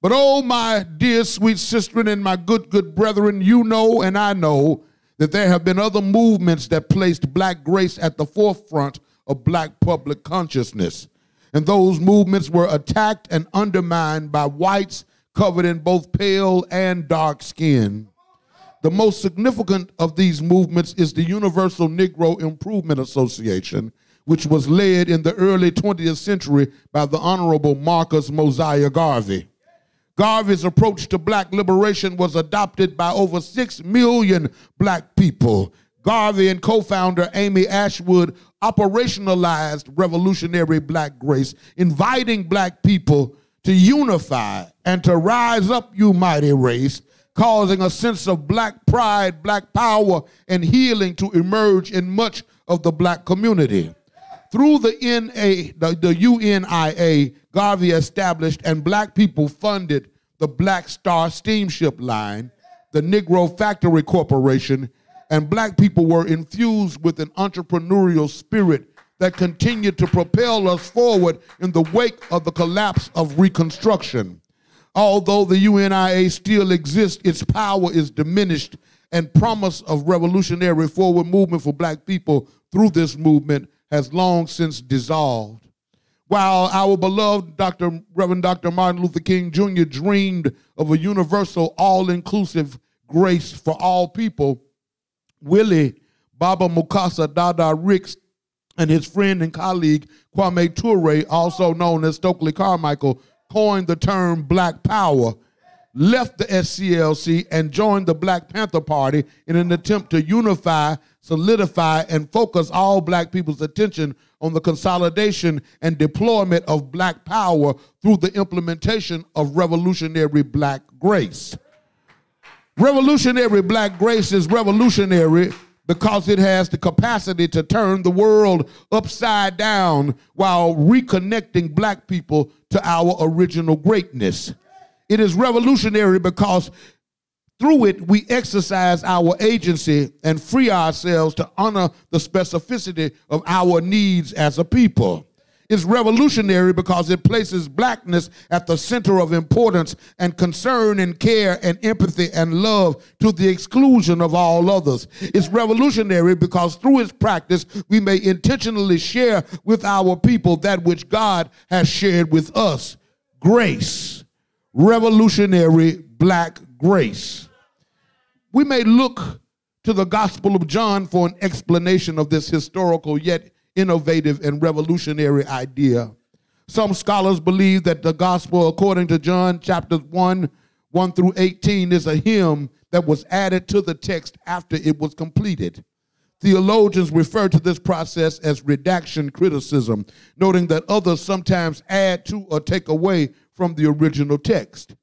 But oh, my dear sweet sister and my good, good brethren, you know and I know that there have been other movements that placed black grace at the forefront of black public consciousness. And those movements were attacked and undermined by whites covered in both pale and dark skin. The most significant of these movements is the Universal Negro Improvement Association, which was led in the early 20th century by the Honorable Marcus Mosiah Garvey. Garvey's approach to black liberation was adopted by over 6 million black people. Garvey and co founder Amy Ashwood operationalized revolutionary black grace, inviting black people to unify and to rise up, you mighty race, causing a sense of black pride, black power, and healing to emerge in much of the black community. Through the NA, the, the UNIA, Garvey established and black people funded the Black Star Steamship Line, the Negro Factory Corporation, and black people were infused with an entrepreneurial spirit that continued to propel us forward in the wake of the collapse of Reconstruction. Although the UNIA still exists, its power is diminished, and promise of revolutionary forward movement for black people through this movement has long since dissolved. While our beloved Dr. Reverend Dr. Martin Luther King Jr. dreamed of a universal, all inclusive grace for all people, Willie Baba Mukasa Dada Ricks and his friend and colleague Kwame Ture, also known as Stokely Carmichael, coined the term Black Power, left the SCLC, and joined the Black Panther Party in an attempt to unify, solidify, and focus all black people's attention on the consolidation and deployment of black power through the implementation of revolutionary black grace. Revolutionary black grace is revolutionary because it has the capacity to turn the world upside down while reconnecting black people to our original greatness. It is revolutionary because through it we exercise our agency and free ourselves to honor the specificity of our needs as a people is revolutionary because it places blackness at the center of importance and concern and care and empathy and love to the exclusion of all others. It's revolutionary because through its practice, we may intentionally share with our people that which God has shared with us grace, revolutionary black grace. We may look to the Gospel of John for an explanation of this historical yet innovative and revolutionary idea. Some scholars believe that the gospel, according to John chapter 1, 1 through 18, is a hymn that was added to the text after it was completed. Theologians refer to this process as redaction criticism, noting that others sometimes add to or take away from the original text.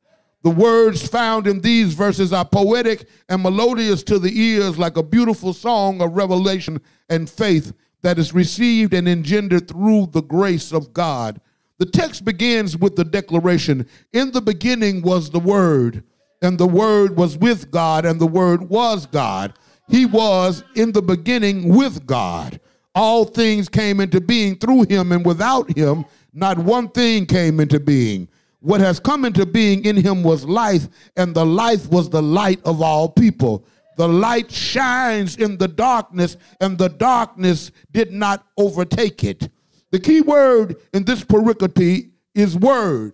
The words found in these verses are poetic and melodious to the ears, like a beautiful song of revelation and faith that is received and engendered through the grace of God. The text begins with the declaration In the beginning was the Word, and the Word was with God, and the Word was God. He was in the beginning with God. All things came into being through him, and without him, not one thing came into being. What has come into being in him was life, and the life was the light of all people. The light shines in the darkness, and the darkness did not overtake it. The key word in this pericope is word.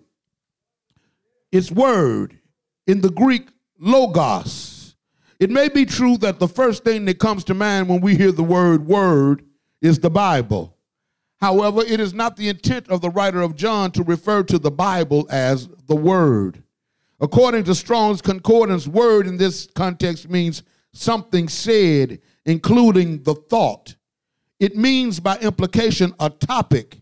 It's word. In the Greek, logos. It may be true that the first thing that comes to mind when we hear the word word is the Bible. However, it is not the intent of the writer of John to refer to the Bible as the Word. According to Strong's Concordance, word in this context means something said, including the thought. It means, by implication, a topic,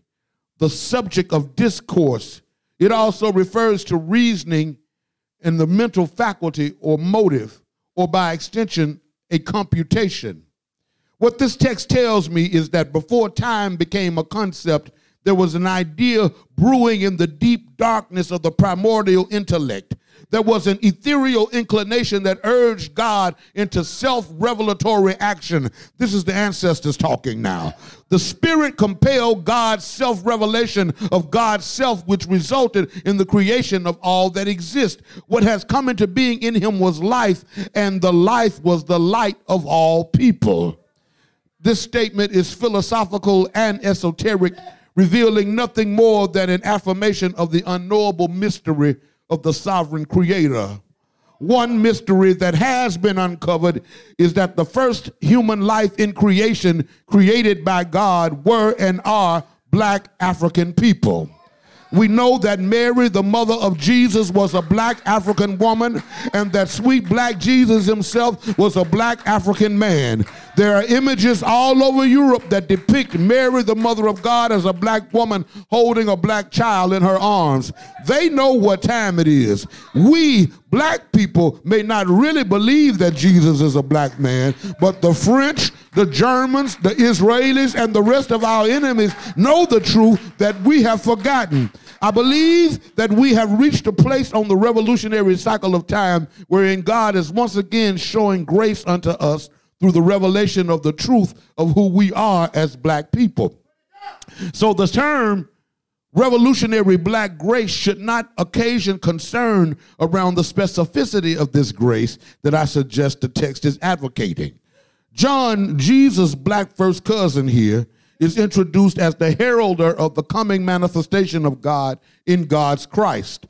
the subject of discourse. It also refers to reasoning and the mental faculty or motive, or by extension, a computation. What this text tells me is that before time became a concept, there was an idea brewing in the deep darkness of the primordial intellect. There was an ethereal inclination that urged God into self revelatory action. This is the ancestors talking now. The Spirit compelled God's self revelation of God's self, which resulted in the creation of all that exists. What has come into being in him was life, and the life was the light of all people. This statement is philosophical and esoteric, revealing nothing more than an affirmation of the unknowable mystery of the sovereign creator. One mystery that has been uncovered is that the first human life in creation created by God were and are black African people. We know that Mary, the mother of Jesus, was a black African woman, and that sweet black Jesus himself was a black African man. There are images all over Europe that depict Mary, the mother of God, as a black woman holding a black child in her arms. They know what time it is. We, black people, may not really believe that Jesus is a black man, but the French, the Germans, the Israelis, and the rest of our enemies know the truth that we have forgotten. I believe that we have reached a place on the revolutionary cycle of time wherein God is once again showing grace unto us through the revelation of the truth of who we are as black people. So the term revolutionary black grace should not occasion concern around the specificity of this grace that I suggest the text is advocating. John, Jesus' black first cousin here, is introduced as the heralder of the coming manifestation of God in God's Christ.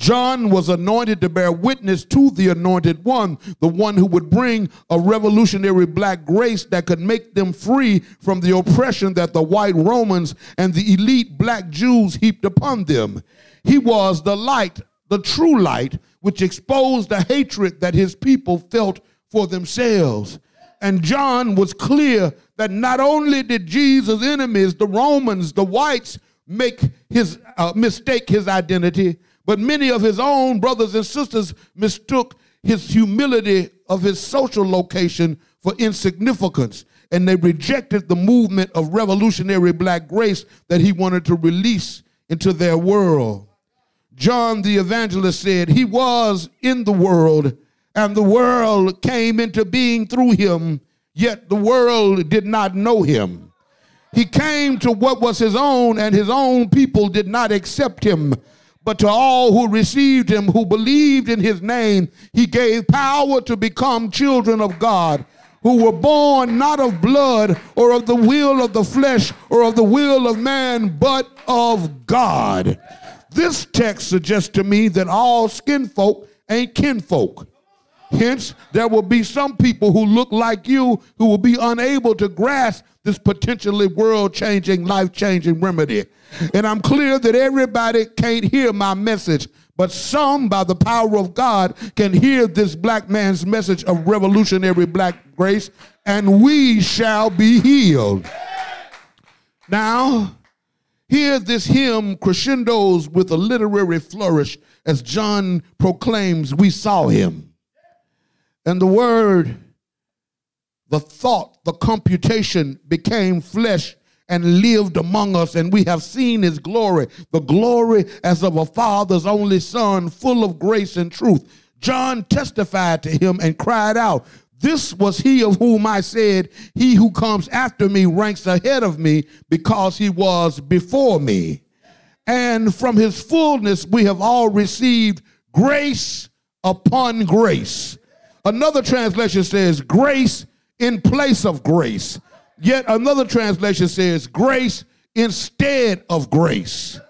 John was anointed to bear witness to the anointed one, the one who would bring a revolutionary black grace that could make them free from the oppression that the white Romans and the elite black Jews heaped upon them. He was the light, the true light, which exposed the hatred that his people felt for themselves. And John was clear that not only did Jesus' enemies, the Romans, the whites, make his uh, mistake his identity, but many of his own brothers and sisters mistook his humility of his social location for insignificance, and they rejected the movement of revolutionary black grace that he wanted to release into their world. John the evangelist said, He was in the world, and the world came into being through him, yet the world did not know him. He came to what was his own, and his own people did not accept him. But to all who received him, who believed in his name, he gave power to become children of God, who were born not of blood or of the will of the flesh or of the will of man, but of God. This text suggests to me that all skin folk ain't kinfolk. Hence, there will be some people who look like you who will be unable to grasp this potentially world changing, life changing remedy. And I'm clear that everybody can't hear my message, but some, by the power of God, can hear this black man's message of revolutionary black grace, and we shall be healed. Now, here this hymn crescendos with a literary flourish as John proclaims, We saw him. And the word, the thought, the computation became flesh and lived among us, and we have seen his glory, the glory as of a father's only son, full of grace and truth. John testified to him and cried out, This was he of whom I said, He who comes after me ranks ahead of me because he was before me. And from his fullness we have all received grace upon grace. Another translation says grace in place of grace. Yet another translation says grace instead of grace.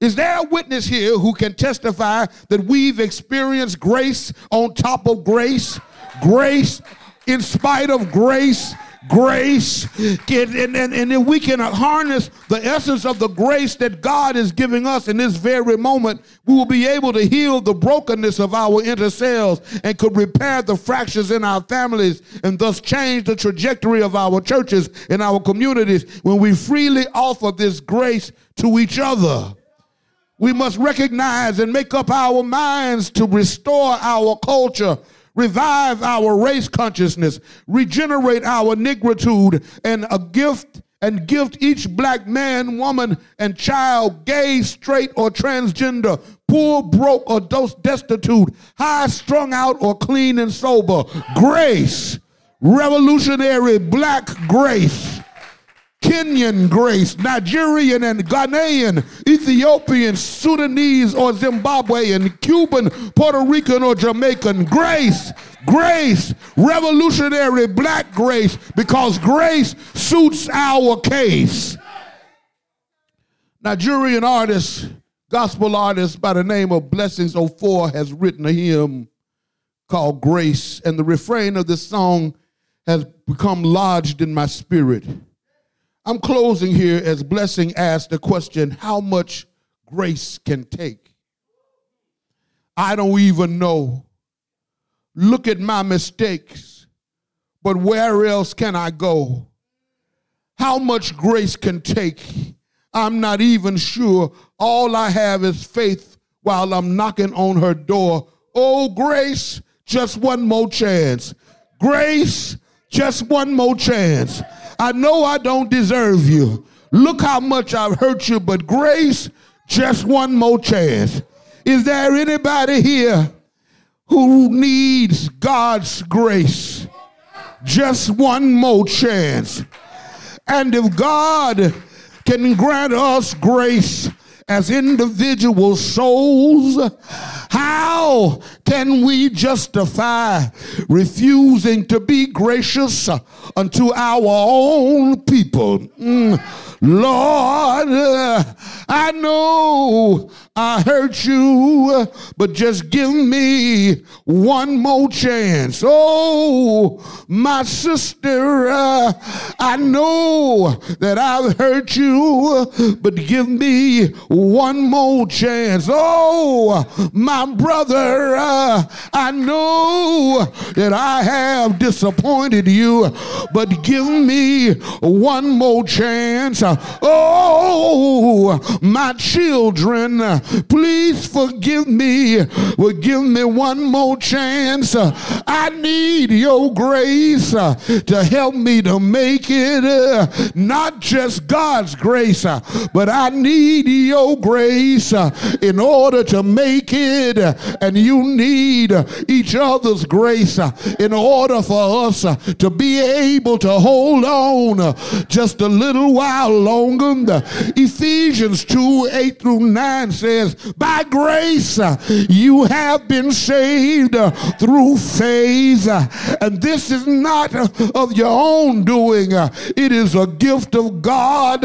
Is there a witness here who can testify that we've experienced grace on top of grace? Grace in spite of grace? Grace, and, and, and then we can harness the essence of the grace that God is giving us in this very moment. We will be able to heal the brokenness of our inner cells and could repair the fractures in our families and thus change the trajectory of our churches and our communities when we freely offer this grace to each other. We must recognize and make up our minds to restore our culture, revive our race consciousness, regenerate our negritude, and a gift and gift each black man, woman, and child, gay, straight, or transgender, poor, broke, or destitute, high strung out, or clean and sober. Grace, revolutionary black grace. Kenyan grace, Nigerian and Ghanaian, Ethiopian, Sudanese or Zimbabwean, Cuban, Puerto Rican or Jamaican grace, grace, revolutionary black grace, because grace suits our case. Nigerian artist, gospel artist by the name of Blessings 04 has written a hymn called Grace, and the refrain of this song has become lodged in my spirit. I'm closing here as Blessing asked the question how much grace can take? I don't even know. Look at my mistakes, but where else can I go? How much grace can take? I'm not even sure. All I have is faith while I'm knocking on her door. Oh, grace, just one more chance. Grace, just one more chance. I know I don't deserve you. Look how much I've hurt you, but grace, just one more chance. Is there anybody here who needs God's grace? just one more chance. And if God can grant us grace as individual souls, how can we justify refusing to be gracious unto our own people? Mm. Lord, uh, I know I hurt you, but just give me one more chance. Oh, my sister, uh, I know that I've hurt you, but give me one more chance. Oh, my brother, uh, I know that I have disappointed you, but give me one more chance. Oh, my children, please forgive me. Well, give me one more chance. I need your grace uh, to help me to make it. Uh, not just God's grace, uh, but I need your grace in order to make it. And you need each other's grace in order for us to be able to hold on just a little while longer. Ephesians 2 8 through 9 says, By grace you have been saved through faith. And this is not of your own doing, it is a gift of God,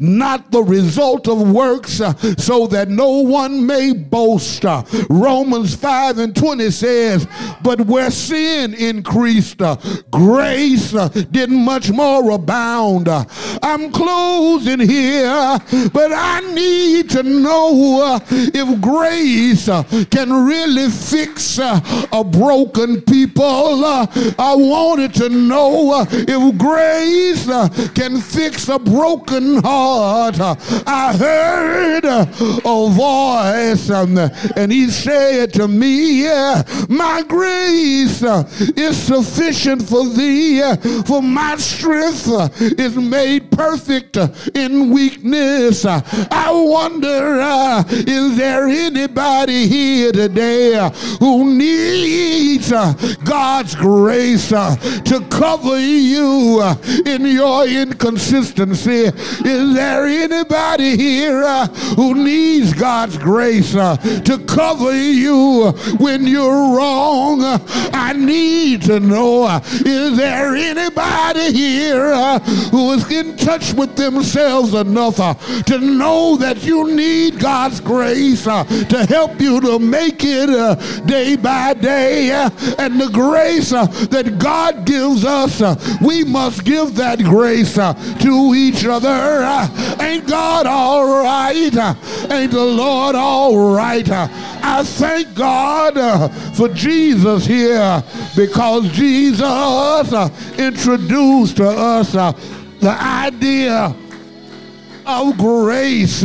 not the result of works, so that no one may boast. Romans 5 and 20 says, But where sin increased, grace did much more abound. I'm closing here, but I need to know uh, if grace uh, can really fix uh, a broken people. I wanted to know if grace can fix a broken heart. I heard a voice um, and he said to me, My grace is sufficient for thee, for my strength is made perfect in weakness. I wonder, uh, is there anybody here today uh, who needs uh, God's grace uh, to cover you in your inconsistency? Is there anybody here who needs God's grace to cover you when you're wrong? I need to know, is there anybody here who is in touch with themselves enough uh, to know that you need God's grace uh, to help you to make it uh, day by day? And the grace that God gives us, we must give that grace to each other. Ain't God all right? Ain't the Lord all right? I thank God for Jesus here because Jesus introduced to us the idea of grace,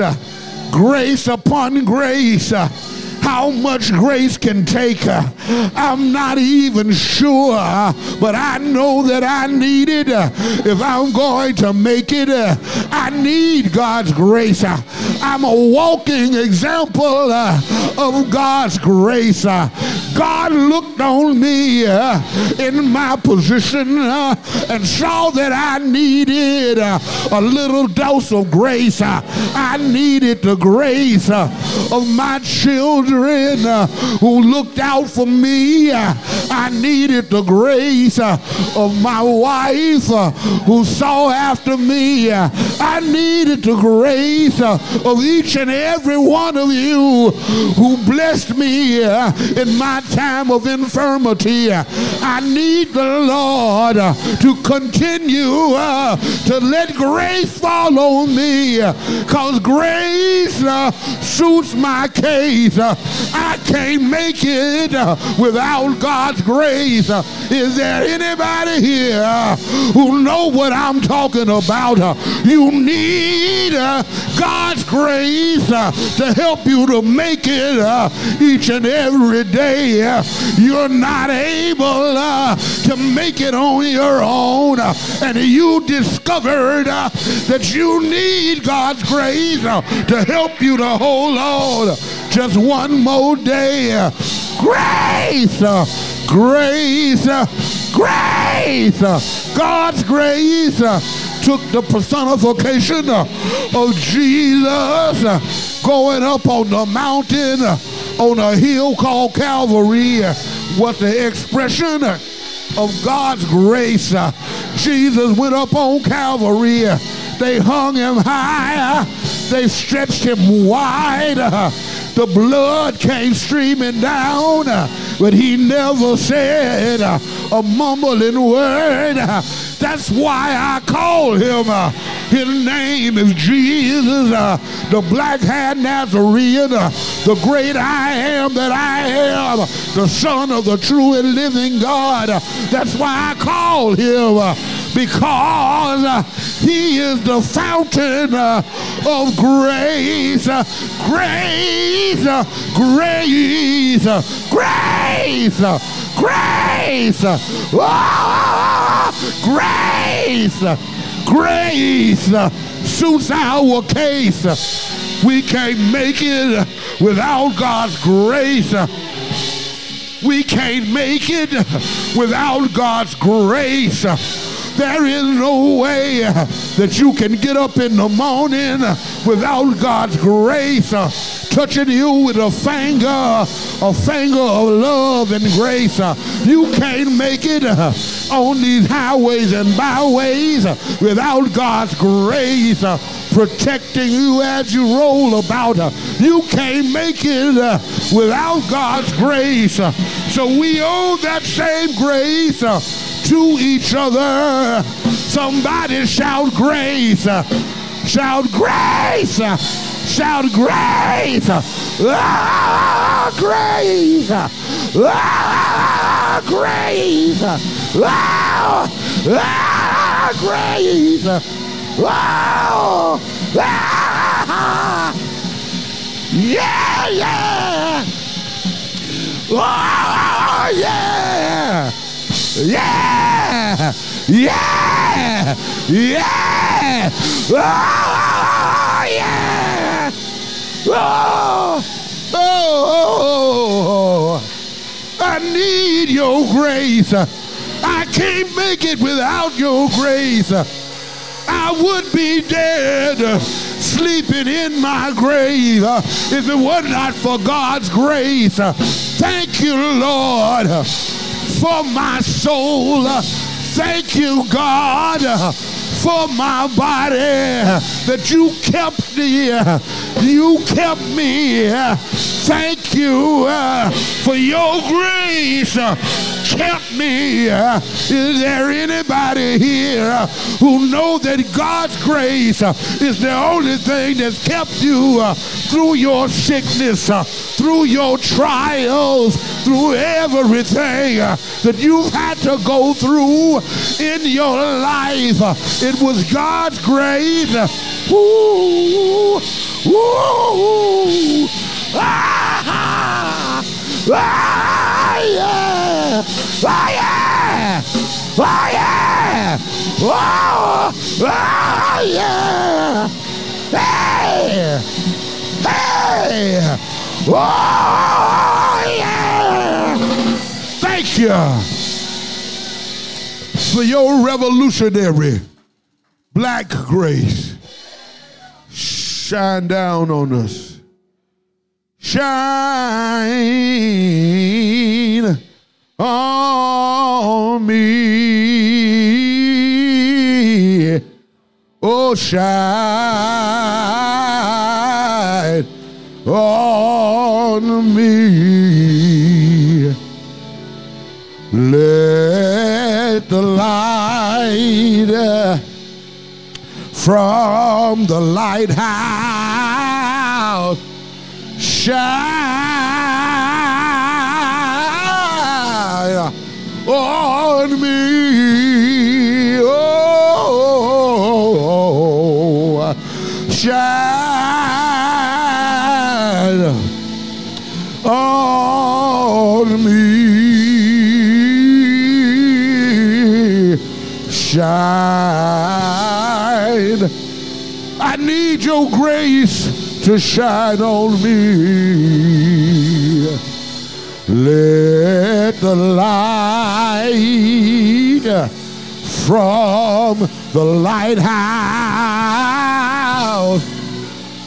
grace upon grace how much grace can take. I'm not even sure, but I know that I need it. If I'm going to make it, I need God's grace. I'm a walking example of God's grace. God looked on me in my position and saw that I needed a little dose of grace. I needed the grace of my children uh, who looked out for me. I needed the grace uh, of my wife uh, who saw after me. I needed the grace uh, of each and every one of you who blessed me uh, in my time of infirmity. I need the Lord uh, to continue uh, to let grace fall on me because grace uh, suits my case. I can't make it without God's grace. Is there anybody here who know what I'm talking about? You need God's grace uh, to help you to make it uh, each and every day. Uh, You're not able uh, to make it on your own, uh, and you discovered uh, that you need God's grace to help you to hold on just one more day. Grace, grace, Grace, God's grace took the personification of Jesus going up on the mountain on a hill called Calvary was the expression of God's grace. Jesus went up on Calvary. They hung him high. They stretched him wide. The blood came streaming down, but he never said a mumbling word. That's why I call him. His name is Jesus, the black-haired Nazarene, uh, the great I am that I am, the Son of the true and living God. That's why I call him. Because uh, he is the fountain uh, of grace, uh, grace, grace, grace, grace, ah, grace, grace suits our case. We can't make it without God's grace. We can't make it without God's grace. There is no way that you can get up in the morning without God's grace touching you with a finger, a finger of love and grace. You can't make it on these highways and byways without God's grace protecting you as you roll about. You can't make it uh, without God's grace. Uh, So we owe that same grace uh, to each other. Somebody shout grace. Shout grace. Shout grace. Ah, grace. Ah, grace. Ah, ah, grace. Wow! Ah! Yeah, yeah! Oh, yeah! Yeah! Yeah! Yeah! Oh, yeah! Oh, oh, I need your grace. I can't make it without your grace. I would be dead, uh, sleeping in my grave, uh, if it were not for God's grace. Uh, Thank you, Lord, uh, for my soul. Thank you, God, for my body that you kept me. You kept me. uh, Thank you uh, for your grace. uh, Kept me. Uh, is there anybody here uh, who know that God's grace uh, is the only thing that's kept you through your sickness, through your trials, through everything that you've had to go through in your life? It was God's grace. Ooh, ooh, ah, ah, yeah, ah, yeah, ah, yeah, oh, ah, yeah, hey, hey, oh, yeah. Thank you for your revolutionary black grace. Shine down on us. Shine on me. Oh, shine on me. Let the light uh, from the lighthouse shine on me. Oh, shine on me. Shine. I need your grace to shine on me. Let the light from the lighthouse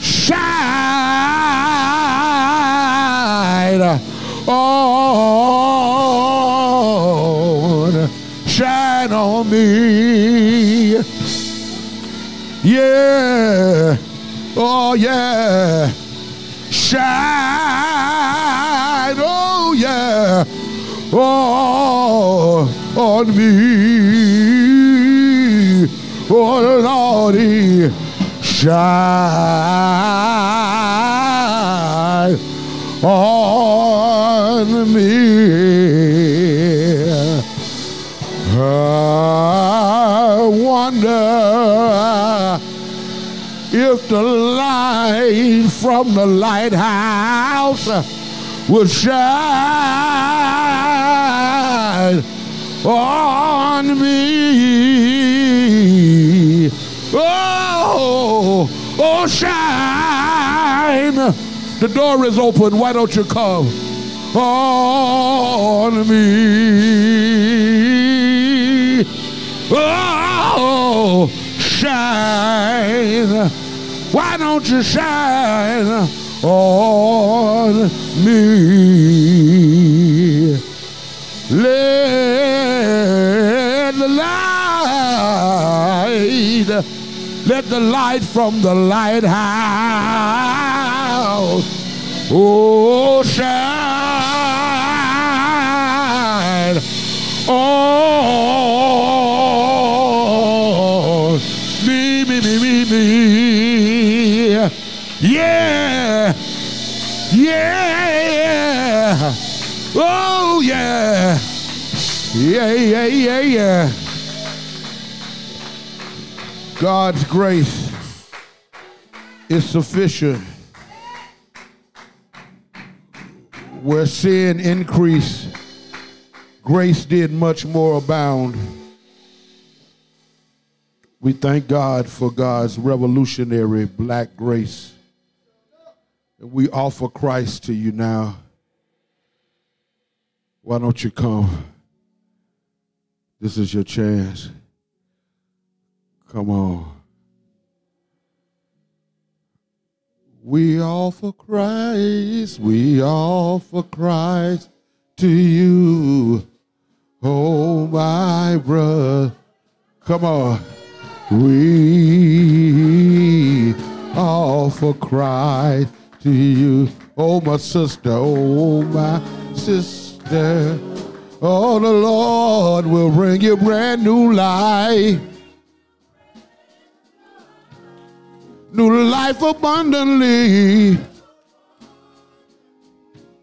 shine on, shine on me. Yeah, oh yeah, shine, oh yeah, oh on me, oh Lordy, shine on me. I wonder if the light from the lighthouse will shine on me. Oh, oh, shine. The door is open. Why don't you come on me? Oh, shine. Why don't you shine on me? Let the light, let the light from the lighthouse, oh, shine on Yeah, yeah, oh, yeah. Yeah, yeah, yeah, yeah. God's grace is sufficient. Where sin increased, grace did much more abound. We thank God for God's revolutionary black grace. And we offer Christ to you now. Why don't you come? This is your chance. Come on. We offer Christ, we offer Christ to you. Oh, my brother. Come on. We offer Christ to you. Oh, my sister. Oh, my sister. Oh, the Lord will bring you brand new life. New life abundantly.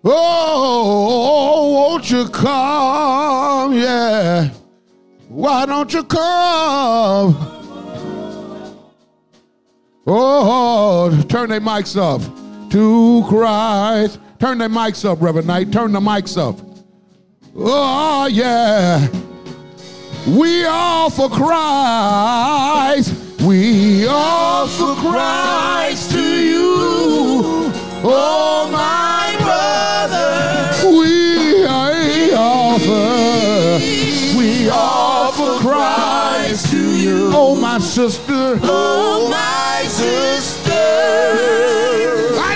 Oh, won't you come? Yeah. Why don't you come? Oh, turn their mics up. To Christ. Turn the mics up, Reverend Knight. Turn the mics up. Oh, yeah. We offer Christ. We offer Christ to you. Oh, my brother. We offer. We offer Christ to you. Oh, my sister. Oh, my sister. I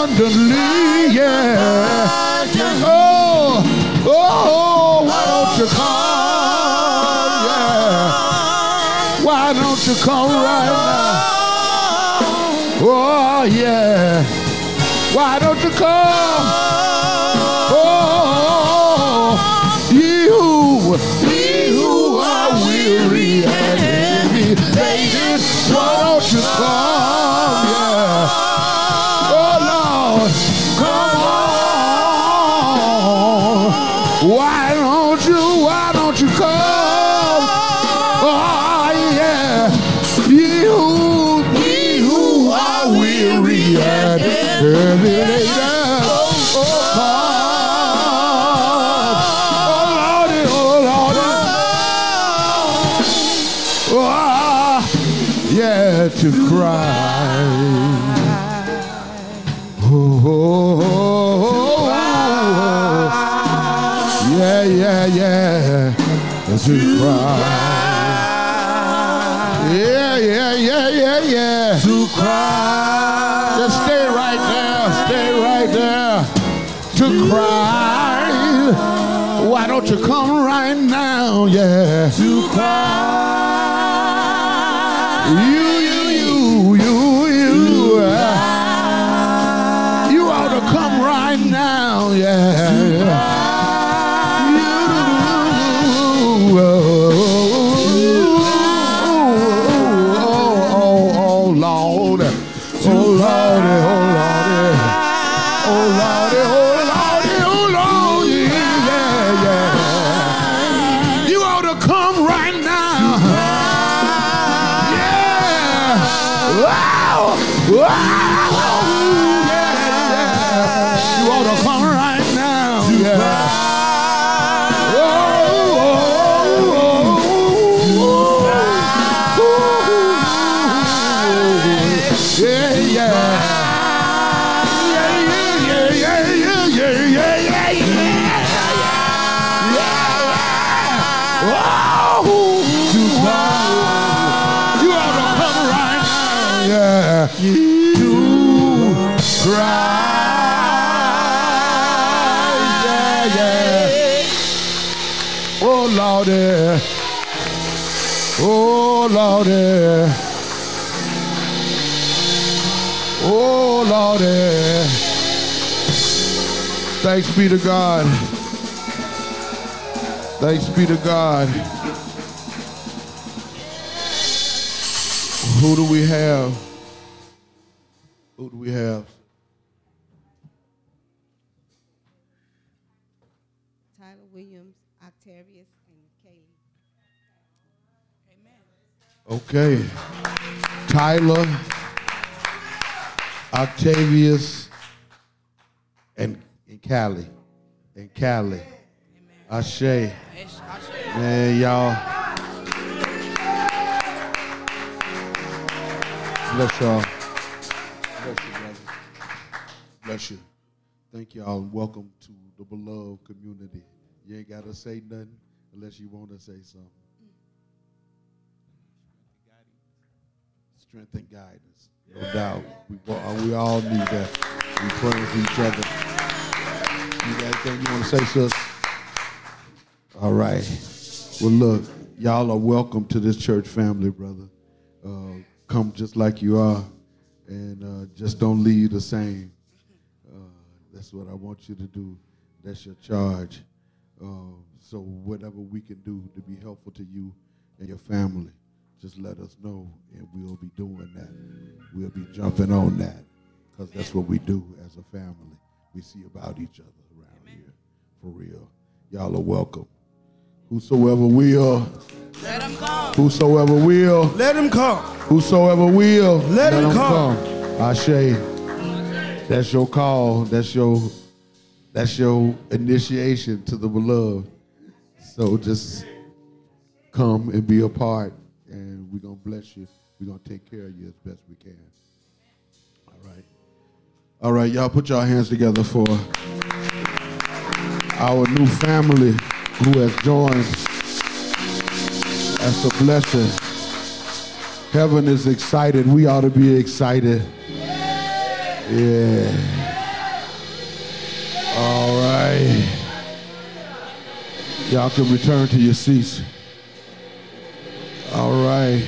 abundantly. Yeah. Oh, oh, why don't you come? Yeah. Why don't you come right now? Oh, yeah. Why don't you come? Oh, oh. Ah, yeah, to cry. Oh, oh, oh, oh. yeah, yeah, yeah, to cry. Yeah, yeah, yeah, yeah, yeah. To cry. Just stay right there. Stay right there. To cry. Why don't you come right now? Yeah. To cry. Lordy. Oh, Lordy. Thanks be to God. Thanks be to God. Who do we have? Okay. Tyler, Octavius, and, and Callie. And Callie. Ashe. Man, y'all. Bless y'all. Bless you. Bless you. Thank y'all and welcome to the beloved community. You ain't got to say nothing unless you want to say something. Strength and guidance. No doubt. We, all- we all need that. We praying for each other. You got anything you want to say, sis? All right. Well, look, y'all are welcome to this church family, brother. Uh, come just like you are, and uh, just don't leave the same. Uh, that's what I want you to do. That's your charge. Uh, so whatever we can do to be helpful to you and your family, just let us know, and we'll be doing that. We'll be jumping on that, because that's what we do as a family. We see about each other around here, for real. Y'all are welcome. Whosoever will, Let him come. whosoever will, Let him come. whosoever will, Let him come. Ashe, that's your call. That's your that's your initiation to the beloved. So just come and be a part, and we're gonna bless you. We're gonna take care of you as best we can. All right. All right, y'all put your hands together for our new family who has joined. That's a blessing. Heaven is excited. We ought to be excited. Yeah. All right. Y'all can return to your seats. All right.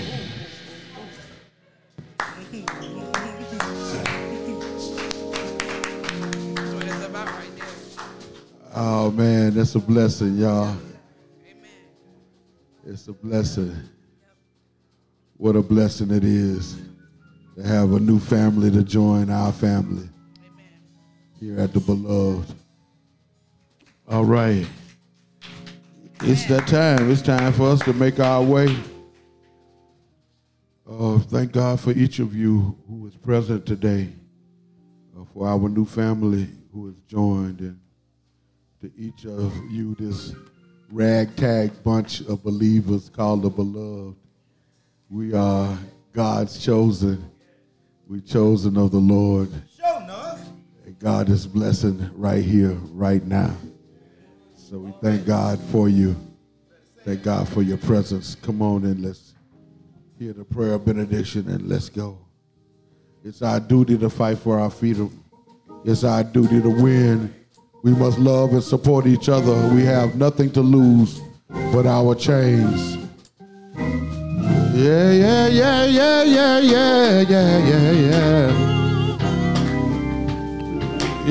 Oh man, that's a blessing, y'all. Amen. It's a blessing. What a blessing it is to have a new family to join our family here at the beloved. All right. It's that time. It's time for us to make our way. Uh, thank God for each of you who is present today, uh, for our new family who has joined, and to each of you, this ragtag bunch of believers called the beloved. We are God's chosen. We chosen of the Lord. And God is blessing right here, right now. So we thank God for you. Thank God for your presence. Come on and let's hear the prayer of benediction and let's go. It's our duty to fight for our freedom. It's our duty to win. We must love and support each other. We have nothing to lose but our chains. Yeah, yeah, yeah, yeah, yeah, yeah, yeah, yeah, yeah.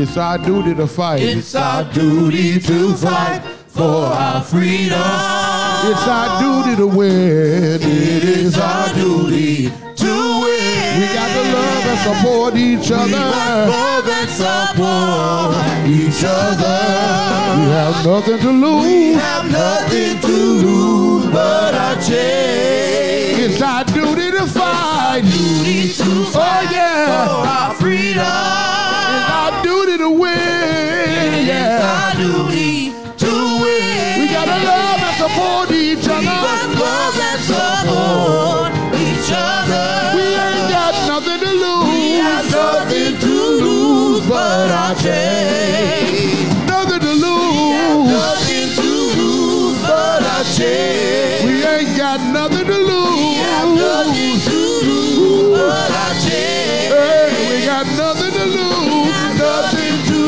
It's our duty to fight. It's our duty to fight for our freedom. It's our duty to win. It is our duty to win. We got to love and support each We other. must love and support each other. We have nothing to lose. We have nothing to lose but our chains. It's our duty to fight. Duty to Oh fight yeah. for our freedom. It's our duty to win. It's Yeah. our duty got nothing to lose. Nothing to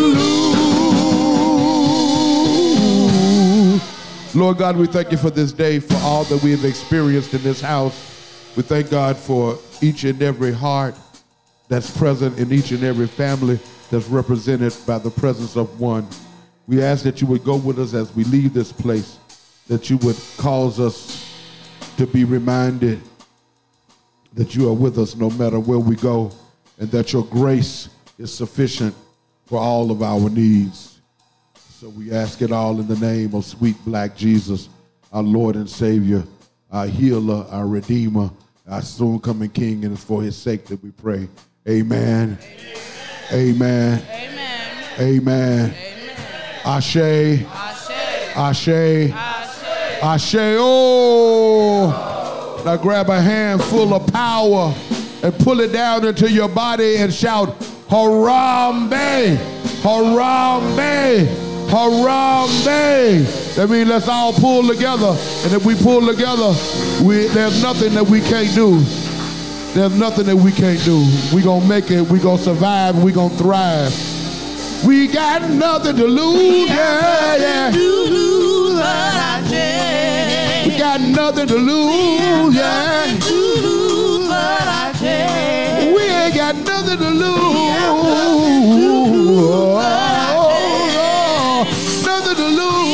lose. Lord God, we thank you for this day, for all that we have experienced in this house. We thank God for each and every heart that's present in each and every family that's represented by the presence of one. We ask that you would go with us as we leave this place, that you would cause us to be reminded that you are with us no matter where we go, and that your grace is sufficient for all of our needs. So we ask it all in the name of sweet black Jesus, our Lord and Savior, our healer, our Redeemer, our soon coming King, and it's for his sake that we pray. Amen. Amen. Amen. Amen. Ashe. Ashe. Ashe. Ashe. Oh. Now grab a handful of power and pull it down into your body and shout, Harambee, Harambee, Harambee. That means let's all pull together. And if we pull together, we, there's nothing that we can't do. There's nothing that we can't do. We're going to make it. We're going to survive. We're going to thrive. We got nothing to lose. Yeah, yeah. to lose but our chains. We got nothing to lose, yeah. Nothing to lose. Nothing to lose.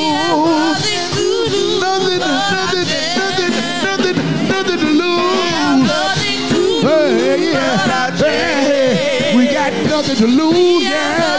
Nothing Nothing, nothing, nothing, nothing, to lose. Yeah. We got nothing to lose, yeah,